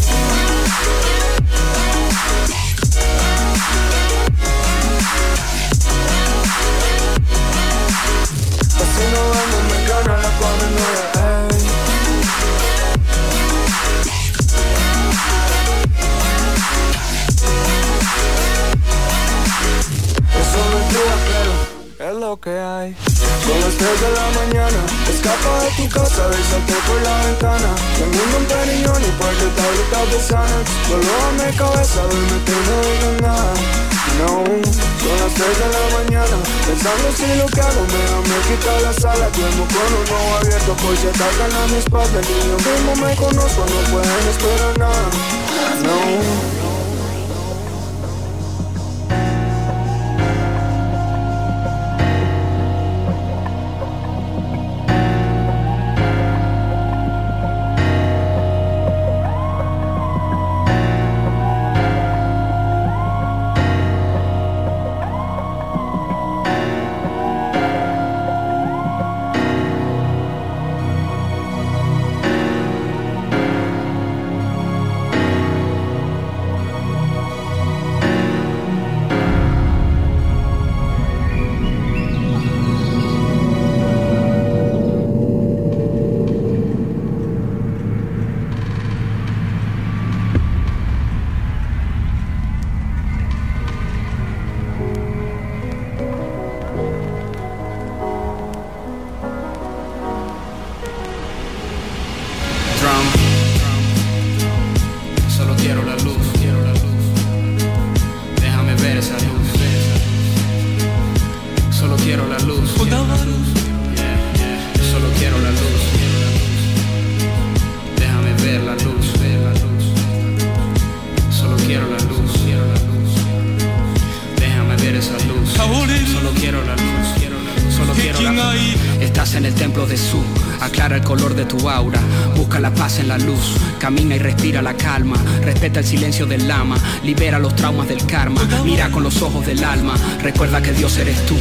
Si atacan a mi espalda. Ni yo mismo me conozco, no pueden esperar nada. No. Del lama, libera los traumas del karma. Mira con los ojos del alma, recuerda que Dios eres tú.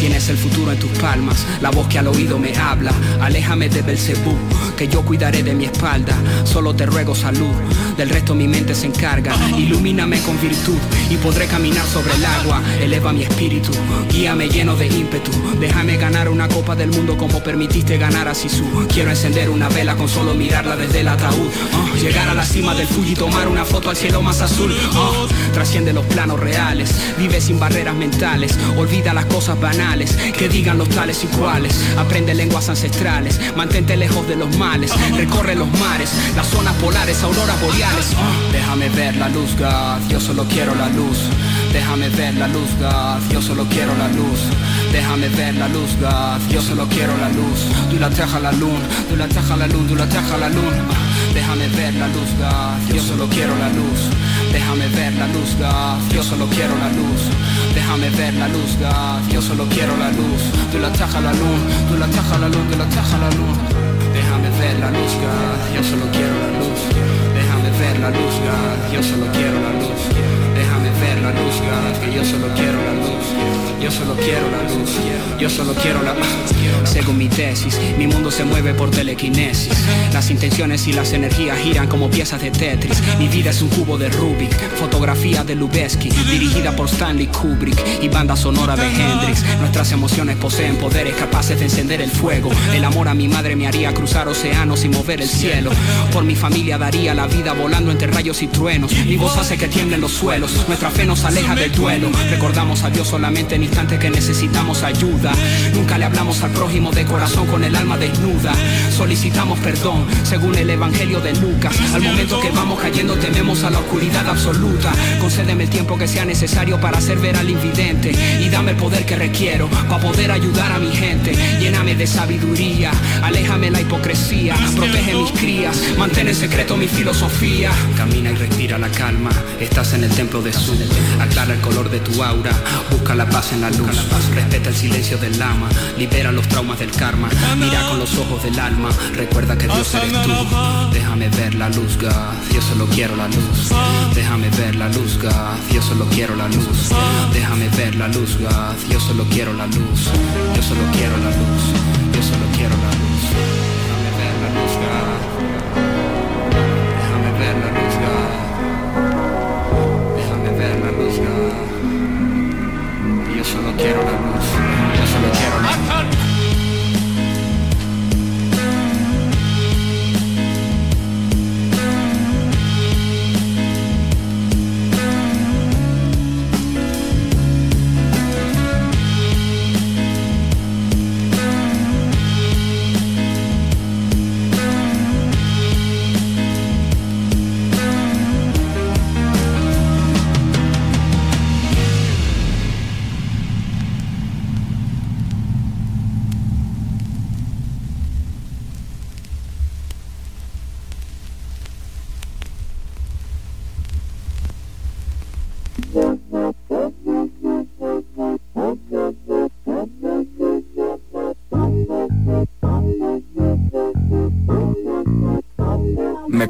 Tienes el futuro en tus palmas, la voz que al oído me habla. Aléjame de Belcebú, que yo cuidaré de mi espalda. Solo te ruego salud, del resto mi mente se encarga. Ilumíname con virtud y podré caminar sobre el agua. Eleva mi espíritu, guíame lleno de ímpetu. Déjame ganar una copa del mundo como permitiste ganar a Sisu. Quiero encender una vela con solo mirarla desde el ataúd. Ah, llegar a la cima del Fuji y tomar una foto al cielo más azul. Ah, trasciende los planos reales, vive sin barreras mentales. Olvida las cosas banales que digan los tales y cuales. Aprende lenguas ancestrales, mantente lejos de los males. Recorre los mares, las zonas polares, auroras boreales. Ah, déjame ver la luz, God. Yo solo quiero la luz. Déjame ver la luz, God. Yo solo quiero la luz. Déjame ver la luz, God. Yo solo quiero la luz. Du la teja la luna, du la teja la luna, la teja la luna. Ah, Déjame ver la luz, God. Yo solo quiero la luz. Déjame ver la luz, God. Yo solo quiero la luz. Déjame ver la luz, God. Yo solo quiero la luz. Du la teja la luna, du la teja la luna, la teja la luna. Déjame ver la luz, God. Yo solo quiero la luz. Ver la luz, God. Yo solo quiero la luz. Déjame ver la luz, God. Que yo solo quiero la luz. Yo solo quiero la luz. Yo solo quiero la Según mi tesis, mi mundo se mueve por telequinesis. Las intenciones y las energías giran como piezas de Tetris. Mi vida es un cubo de Rubik. Fotografía de Lubeski, dirigida por Stanley Kubrick y banda sonora de Hendrix. Nuestras emociones poseen poderes capaces de encender el fuego. El amor a mi madre me haría cruzar océanos y mover el cielo. Por mi familia daría la vida volando entre rayos y truenos. Mi voz hace que tiemblen los suelos. Nuestra fe nos aleja del duelo. Recordamos a Dios solamente en instantes que necesitamos ayuda. Nunca le hablamos al prójimo de corazón con el alma desnuda. Solicitamos perdón según el Evangelio de Lucas. Al momento que vamos cayendo tememos a la oscuridad absoluta. Concédeme el tiempo que sea necesario para hacer ver al invidente. Y dame el poder que requiero para poder ayudar a mi gente. Lléname de sabiduría, aléjame la hipocresía. Protege mis crías, mantén en secreto mi filosofía. Camina y respira la calma, estás en el templo de Su. Aclara el color de tu aura, la paz en la luz. Respeta el silencio del lama, libera los traumas del karma. Mira con los ojos del alma, recuerda que Dios eres tú. Déjame ver la luz, God. Yo solo quiero la luz. Déjame ver la luz, God. Yo solo quiero la luz. Déjame ver la luz, God. Yo solo quiero la luz. Yo solo quiero la luz. Solo quiero la luz.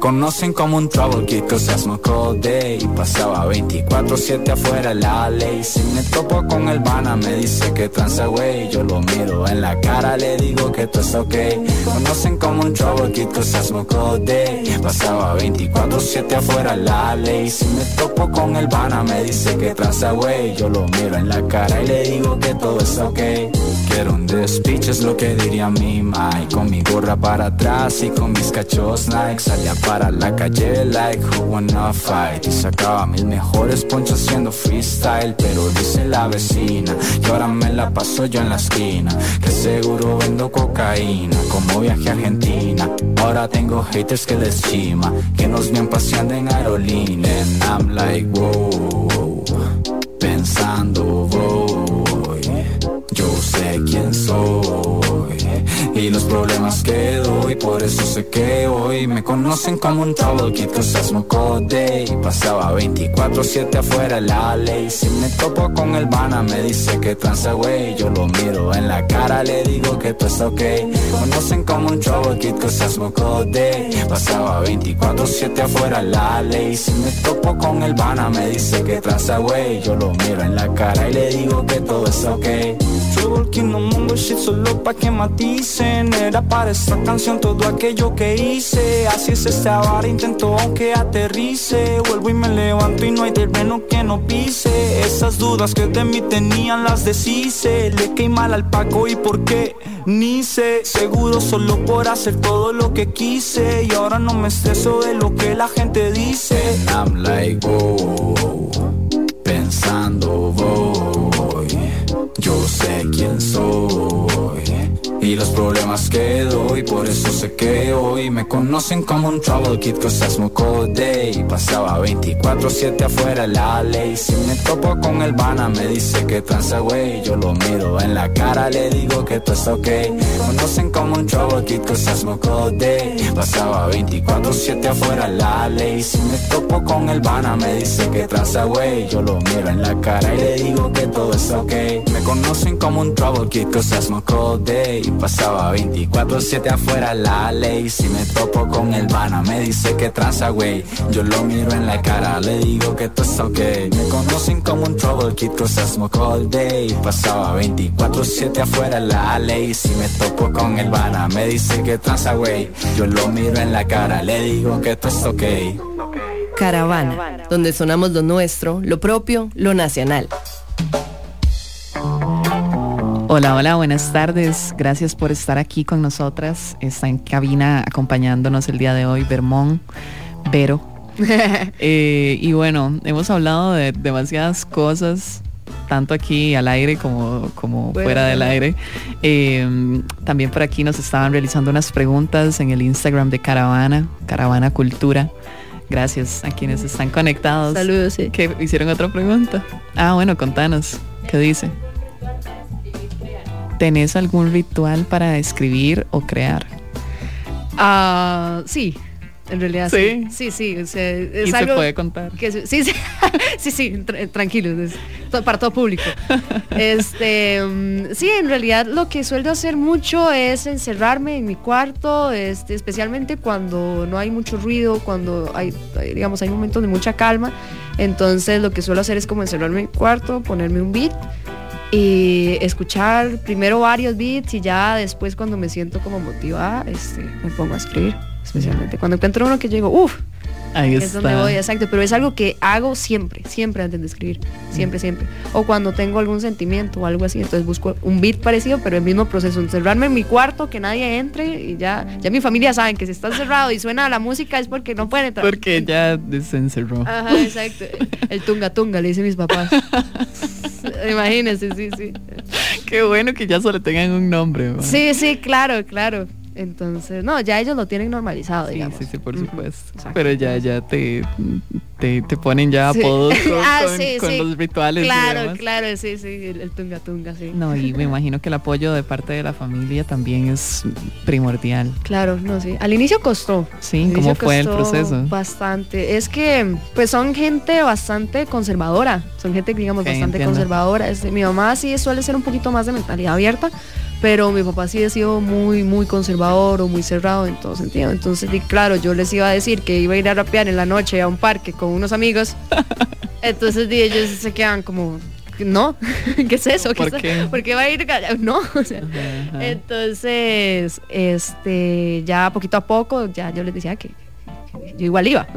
Conocen como un trouble kid, cause all day. Pasaba 24-7 afuera la ley. Si me topo con el Bana me dice que transa güey. Yo lo miro en la cara, le digo que todo es ok. Conocen como un trouble kid, cause all day. Pasaba 24-7 afuera la ley. Si me topo con el Bana me dice que transa güey. Yo lo miro en la cara y le digo que todo es ok Quiero un despiche es lo que diría mi Mike. Con mi gorra para atrás y con mis cachos Nike. Salía para la calle like who wanna fight Y sacaba mis mejores ponchos haciendo freestyle Pero dice la vecina que ahora me la paso yo en la esquina. Que seguro vendo cocaína Como viaje a Argentina. Ahora tengo haters que les chima Que nos ven paseando en aerolínea And I'm like wow Pensando voy yo sé quién soy y lo los problemas que doy, por eso sé que hoy me conocen como un trouble kid, cause I smoke all day. Pasaba 24-7 afuera la ley. Si me topo con el bana, me dice que tranza, güey. Yo lo miro en la cara, le digo que todo está ok. Conocen como un trouble kid, cause I smoke all day. Pasaba 24-7 afuera la ley. Si me topo con el bana, me dice que tranza, güey. Yo lo miro en la cara y le digo que todo está ok. Trouble kid, no mundo shit solo pa' que maticen. Era para esta canción todo aquello que hice. Así es este ahora intento aunque aterrice. Vuelvo y me levanto y no hay terreno que no pise. Esas dudas que de mí tenían las deshice. Le queima al Paco y por qué ni sé. Seguro solo por hacer todo lo que quise. Y ahora no me estreso de lo que la gente dice. I'm like, oh, pensando voy. Yo sé quién soy y los problemas que doy, por eso sé que hoy me conocen como un trouble kid, I smoke all day. Pasaba 24-7 afuera la ley. Si me topo con el bana, me dice que tranza, güey. Yo lo miro en la cara, le digo que todo está ok. Conocen como un trouble kid, I smoke all day. Pasaba 24-7 afuera la ley. Si me topo con el bana, me dice que tranza, güey. Yo lo miro en la cara y le digo que todo está ok. Me conocen como un trouble kid, cause I smoke all Pasaba 24-7 afuera la ley. Si me topo con el bana, me dice que tranza, güey. Yo lo miro en la cara, le digo que todo está ok. Me conocen como un trouble kid, I smoke all day. Pasaba 24-7 afuera la ley. Si me topo con el bana, me dice que tranza, güey. Yo lo miro en la cara, le digo que todo está ok. Caravana, donde sonamos lo nuestro, lo propio, lo nacional. Hola, hola, buenas tardes. Gracias por estar aquí con nosotras. Está en cabina acompañándonos el día de hoy, Vermont, Vero. [LAUGHS] Eh, y bueno, hemos hablado de demasiadas cosas, tanto aquí al aire como, como Bueno, fuera del aire. Eh, también por aquí nos estaban realizando unas preguntas en el Instagram de Caravana, Caravana Cultura. Gracias a quienes están conectados. Saludos, sí. Que hicieron otra pregunta. Ah, bueno, contanos. ¿Qué dice? ¿Tenés algún ritual para escribir o crear? Ah, sí, en realidad sí. Sí. Sí, sí, o sea, es Y se algo puede contar. que se- sí, sí, [LAUGHS] sí, sí, tra- tranquilos, es para todo público. [LAUGHS] Este, mm, sí, en realidad lo que suelo hacer mucho es encerrarme en mi cuarto, este, especialmente cuando no hay mucho ruido, cuando hay, digamos, hay momentos de mucha calma. Entonces lo que suelo hacer es como encerrarme en mi cuarto, ponerme un beat y escuchar primero varios beats y ya después cuando me siento como motivada, este, me pongo a escribir. Especialmente cuando encuentro uno que yo digo, uff, Ahí es donde voy, exacto, pero es algo que hago siempre, siempre antes de escribir, siempre, siempre. O cuando tengo algún sentimiento o algo así, entonces busco un beat parecido, pero el mismo proceso, encerrarme en mi cuarto, que nadie entre y ya, ya mi familia saben que si está encerrado y suena la música es porque no pueden entrar. Porque ya se encerró. Ajá, exacto. El tunga tunga, le dicen mis papás. Imagínense, sí, sí. Qué bueno que ya solo tengan un nombre. Sí, sí, claro, claro. Entonces, no, ya ellos lo tienen normalizado, Sí, digamos. sí, sí, por supuesto. Pero ya, ya te, te, te ponen ya Sí. apodos [LAUGHS] con, Ah, sí, con sí. los rituales. y Claro, demás. claro, sí, sí, el, el tunga tunga, sí. No, y me imagino que el apoyo de parte de la familia también es primordial. Claro, no, sí. Al inicio costó. Sí, Al ¿cómo inicio fue el proceso? Bastante. Es que, pues son gente bastante conservadora. Son gente, digamos, Ok, bastante entiendo. conservadora. Este, mi mamá sí suele ser un poquito más de mentalidad abierta, pero mi papá sí ha sido muy, muy conservador o muy cerrado en todo sentido. Entonces, y claro, yo les iba a decir que iba a ir a rapear en la noche a un parque con unos amigos. [LAUGHS] Entonces, ellos se quedan como, no, [LAUGHS] ¿qué es eso? ¿Por es- qué? ¿Por qué va a ir? [LAUGHS] No, o sea, Ajá. entonces, este, ya poquito a poco, ya yo les decía que yo igual iba.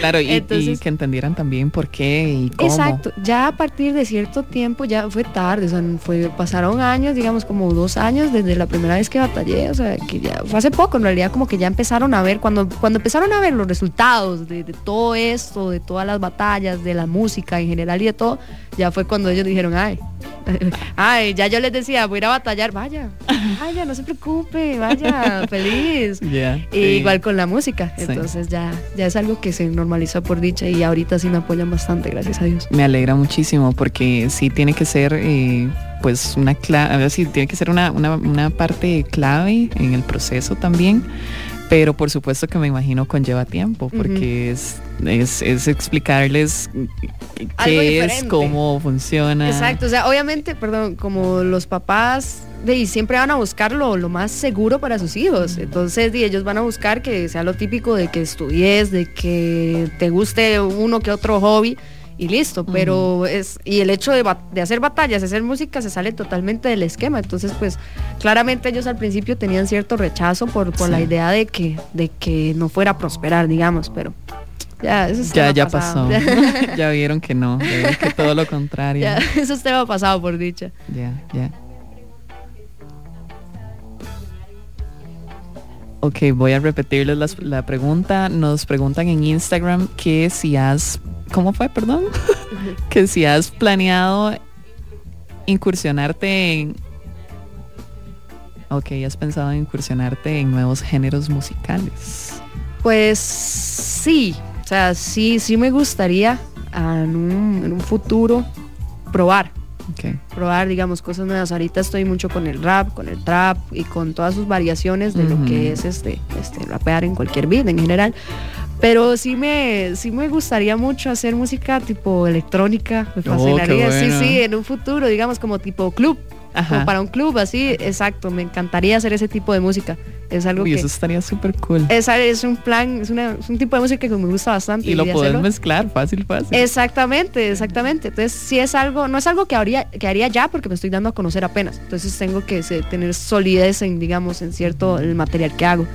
Claro, y, y Entonces- que entendieran también por qué y cómo. Exacto, ya a partir de cierto tiempo ya fue tarde, o sea, fue, pasaron años, digamos como dos años desde la primera vez que batallé, o sea, que ya fue hace poco, en realidad como que ya empezaron a ver, cuando, cuando empezaron a ver los resultados de, de todo esto, de todas las batallas, de la música en general y de todo, ya fue cuando ellos dijeron, ay, [LAUGHS] ay, ya yo les decía, voy a ir a batallar, vaya, vaya, no se preocupe, vaya, [LAUGHS] feliz. Ya, Y sí. igual con la música, Sí. Entonces ya, ya es algo que se normalizó por dicha y ahorita sí me apoyan bastante, gracias a Dios. Me alegra muchísimo porque sí tiene que ser eh, pues una clave, sí, tiene que ser una, una parte clave en el proceso también pero por supuesto que me imagino conlleva tiempo porque es, es, es, explicarles qué es, cómo funciona. Exacto, o sea, obviamente, perdón, como los papás de, siempre van a buscar lo, lo, más seguro para sus hijos. Entonces, de, ellos van a buscar que sea lo típico de que estudies, de que te guste uno que otro hobby y listo, pero es, y el hecho de, de, hacer batallas, hacer música, se sale totalmente del esquema. Entonces, pues, claramente ellos al principio tenían cierto rechazo por, por la idea de que, de que no fuera a prosperar, digamos, pero ya, eso es ya, ya pasó. [LAUGHS] [LAUGHS] ya vieron que no, que todo lo [LAUGHS] contrario. Ya, eso es tema pasado por dicha. Ya, ya. Ok, voy a repetirles la, la pregunta. Nos preguntan en Instagram que si has ¿Cómo fue, perdón? [LAUGHS] que si has planeado incursionarte en... Ok, has pensado en incursionarte en nuevos géneros musicales. Pues sí, o sea, sí, sí me gustaría en un, en un futuro probar. Okay. Probar, digamos, cosas nuevas. Ahorita estoy mucho con el rap, con el trap y con todas sus variaciones de lo que es este, este rapear en cualquier beat en general. Pero sí me, sí me gustaría mucho hacer música tipo electrónica, me fascinaría, sí, sí, en un futuro, digamos como tipo club, como para un club, así, exacto, me encantaría hacer ese tipo de música. Es algo Uy, que eso estaría súper cool. Es, es un plan, es, una, es, un tipo de música que me gusta bastante. Y, lo puedes mezclar fácil, fácil. Exactamente, exactamente. Entonces, sí es algo, no es algo que haría, que haría ya porque me estoy dando a conocer apenas. Entonces tengo que tener solidez en, digamos, en cierto el material que hago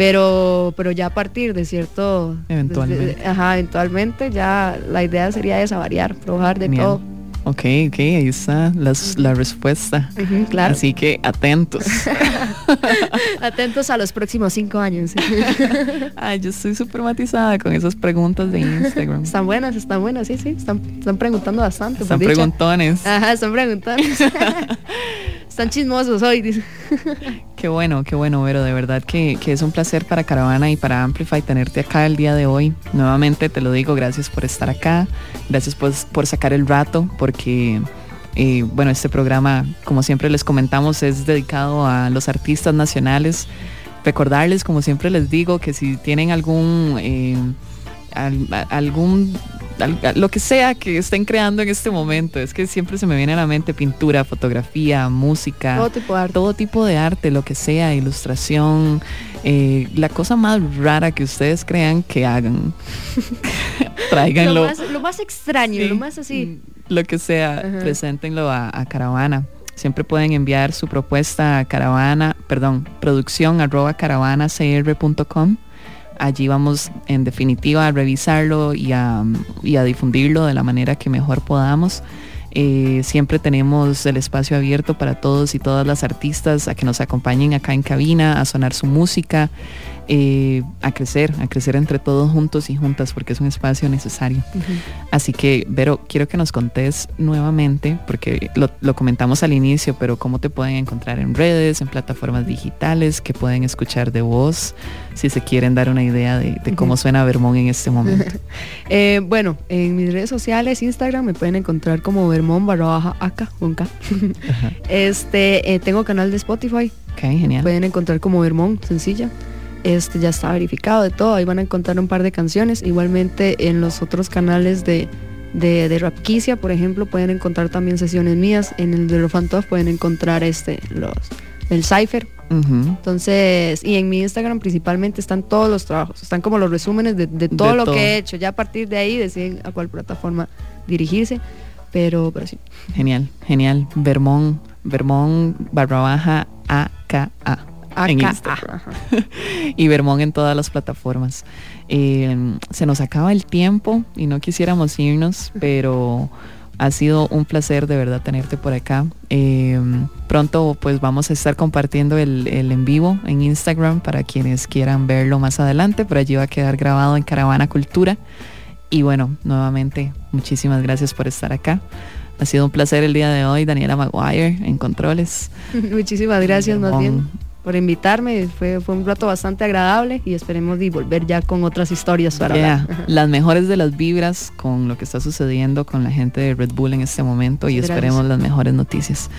pero pero ya a partir de cierto eventualmente de, ajá eventualmente ya la idea sería esa variar probar de Bien. todo Ok, ok, ahí está las, la respuesta. Uh -huh, claro. Así que atentos. [LAUGHS] atentos a los próximos cinco años. [LAUGHS] Ay, yo estoy súper matizada con esas preguntas de Instagram. Están buenas, están buenas, sí, sí. Están, están preguntando bastante. Están preguntones. Ajá, están preguntones. [LAUGHS] están chismosos hoy. Qué bueno, qué bueno, Vero. De verdad que, que, es un placer para Caravana y para Amplify tenerte acá el día de hoy. Nuevamente te lo digo, gracias por estar acá. Gracias por, por sacar el rato, porque eh, bueno, este programa, como siempre les comentamos, es dedicado a los artistas nacionales. Recordarles, como siempre les digo, que si tienen algún... Eh, al, algún lo que sea que estén creando en este momento. Es que siempre se me viene a la mente pintura, fotografía, música. Todo tipo de arte. Todo tipo de arte, lo que sea, ilustración. Eh, la cosa más rara que ustedes crean que hagan. [LAUGHS] Tráiganlo. Lo más, lo más extraño, sí. lo más así. Lo que sea, Ajá. preséntenlo a, a Caravana. Siempre pueden enviar su propuesta a caravana, perdón, producción arroba caravanacr.com allí vamos en definitiva a revisarlo y a, y a difundirlo de la manera que mejor podamos. Eh, siempre tenemos el espacio abierto para todos y todas las artistas a que nos acompañen acá en cabina, a sonar su música, eh, a crecer, a crecer entre todos juntos y juntas, porque es un espacio necesario. Uh -huh. Así que, Vero, quiero que nos contés nuevamente, porque lo, lo, comentamos al inicio, pero cómo te pueden encontrar en redes, en plataformas digitales, que pueden escuchar de voz, si se quieren dar una idea de, de cómo uh -huh. suena Vermont en este momento. [LAUGHS] eh, bueno, en mis redes sociales, Instagram, me pueden encontrar como Vermont barra baja acá, con K. [LAUGHS] este, eh, tengo canal de Spotify. Ok, genial. Pueden encontrar como Vermont, sencilla este ya está verificado de todo, ahí van a encontrar un par de canciones, igualmente en los otros canales de, de, de Rapquicia, por ejemplo, pueden encontrar también sesiones mías, en el de Rofantov pueden encontrar este, los, el Cypher, uh -huh. entonces, y en mi Instagram principalmente están todos los trabajos, están como los resúmenes de, de todo De lo todo. que he hecho, ya a partir de ahí deciden a cuál plataforma dirigirse, pero, pero sí. Genial, genial, Vermont, Vermont barra baja AKA en Instagram. y Vermont en todas las plataformas. Eh, se nos acaba el tiempo y no quisiéramos irnos, pero ha sido un placer de verdad tenerte por acá. Eh, pronto pues vamos a estar compartiendo el, el, en vivo en Instagram para quienes quieran verlo más adelante. Por allí va a quedar grabado en Caravana Cultura. Y bueno, nuevamente muchísimas gracias por estar acá. Ha sido un placer el día de hoy, Daniela Maguire en Controles. [LAUGHS] Muchísimas gracias, más bien por invitarme. Fue, fue un rato bastante agradable y esperemos de volver ya con otras historias para Yeah, hablar. [LAUGHS] Las mejores de las vibras con lo que está sucediendo con la gente de Red Bull en este momento y Gracias. esperemos las mejores noticias.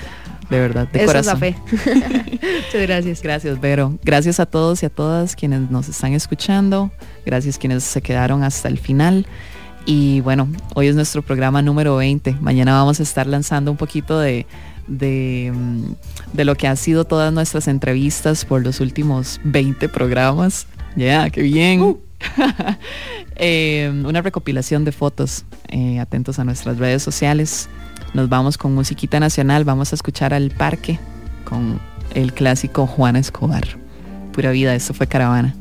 De verdad, de Esa es la corazón. fe. [LAUGHS] Muchas gracias. Gracias, Vero. Gracias a todos y a todas quienes nos están escuchando. Gracias quienes se quedaron hasta el final. Y bueno, hoy es nuestro programa número 20. Mañana vamos a estar lanzando un poquito de, de, mm, de lo que ha sido todas nuestras entrevistas por los últimos 20 programas. Ya, qué bien. Eh, [LAUGHS] una recopilación de fotos. Eh, atentos a nuestras redes sociales. Nos vamos con musiquita nacional. Vamos a escuchar al parque con el clásico Juana Escobar. Pura vida, esto fue Caravana.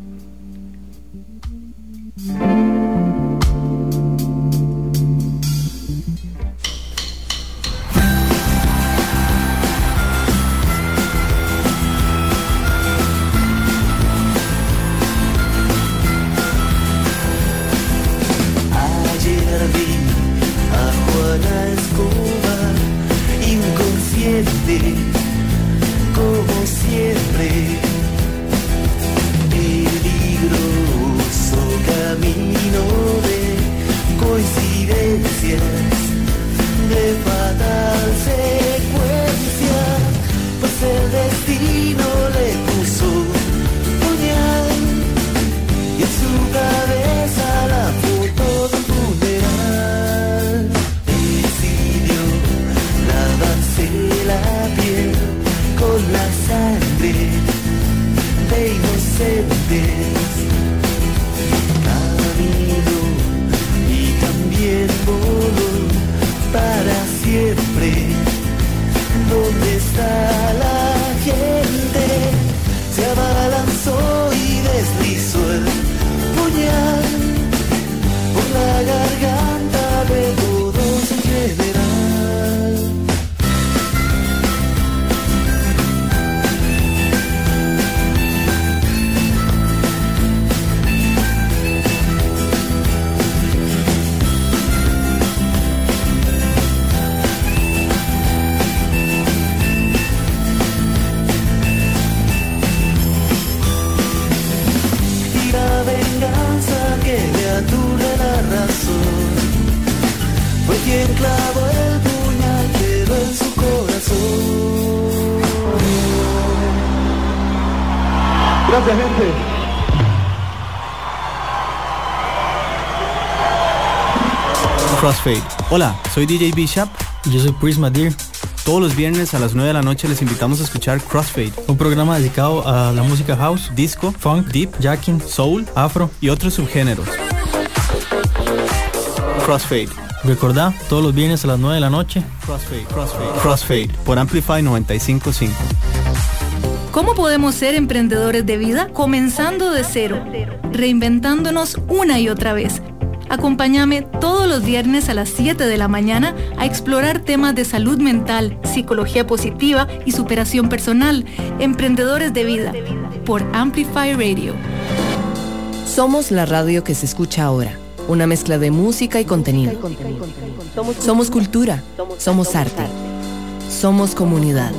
Hola, soy DJ Bishop y yo soy Prisma Deer. Todos los viernes a las 9 de la noche les invitamos a escuchar Crossfade, un programa dedicado a la música house, disco, funk, deep, jacking, soul, afro y otros subgéneros. Crossfade. Recordá, todos los viernes a las 9 de la noche. Crossfade, Crossfade, Crossfade por Amplify 955. ¿Cómo podemos ser emprendedores de vida? Comenzando de cero, reinventándonos una y otra vez. Acompáñame todos los viernes a las 7 de la mañana a explorar temas de salud mental, psicología positiva y superación personal. Emprendedores de vida por Amplify Radio. Somos la radio que se escucha ahora. Una mezcla de música y contenido. Somos cultura. Somos arte. Somos comunidad.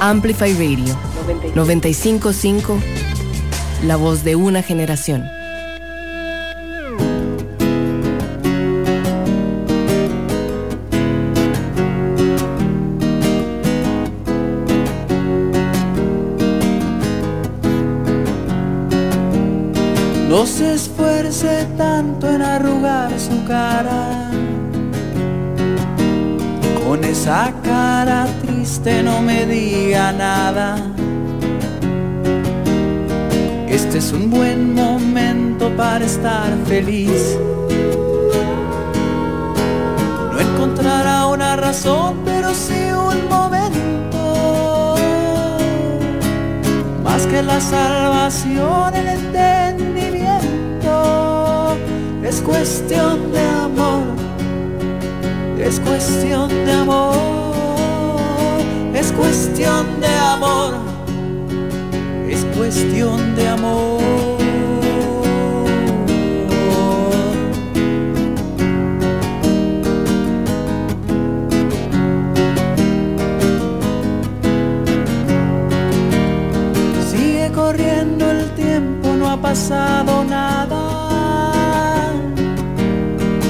Amplify Radio 955, la voz de una generación. No se esfuerce tanto en arrugar su cara. Con esa cara triste no me diga nada. Este es un buen momento para estar feliz. No encontrará una razón, pero sí un momento. Más que la salvación, el entendimiento. Es cuestión de amor. Es cuestión de amor. Es cuestión de amor cuestión de amor. Sigue corriendo el tiempo, no ha pasado nada.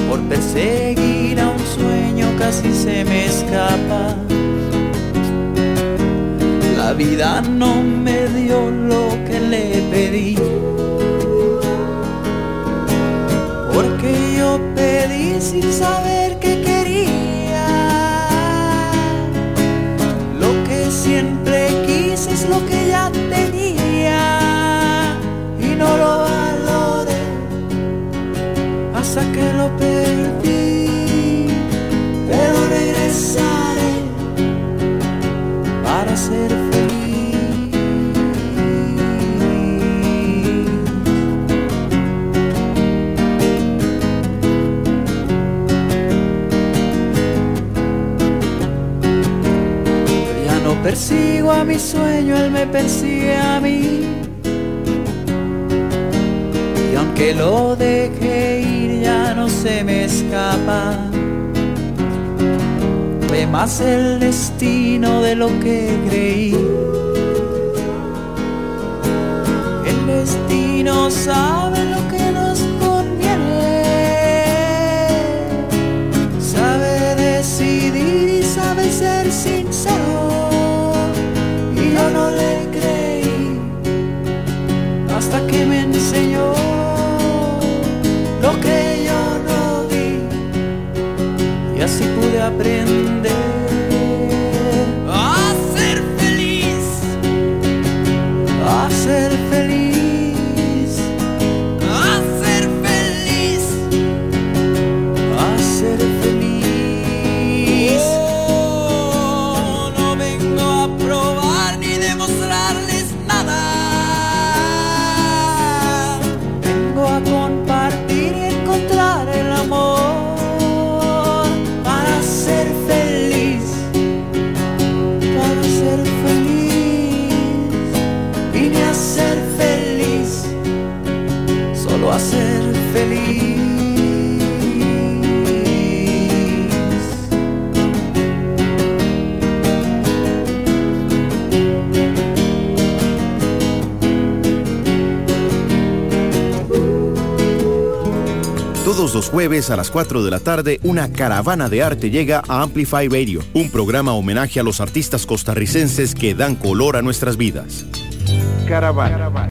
Por perseguir a un sueño casi se me escapa. La vida no me dio lo que le pedí. Porque yo pedí sin saber persigo a mi sueño, él me persigue a mí. Y aunque lo deje ir, ya no se me escapa. Fue más el destino de lo que creí. El destino sabe jueves a las 4 de la tarde, una caravana de arte llega a Amplify Radio, un programa homenaje a los artistas costarricenses que dan color a nuestras vidas. Caravana.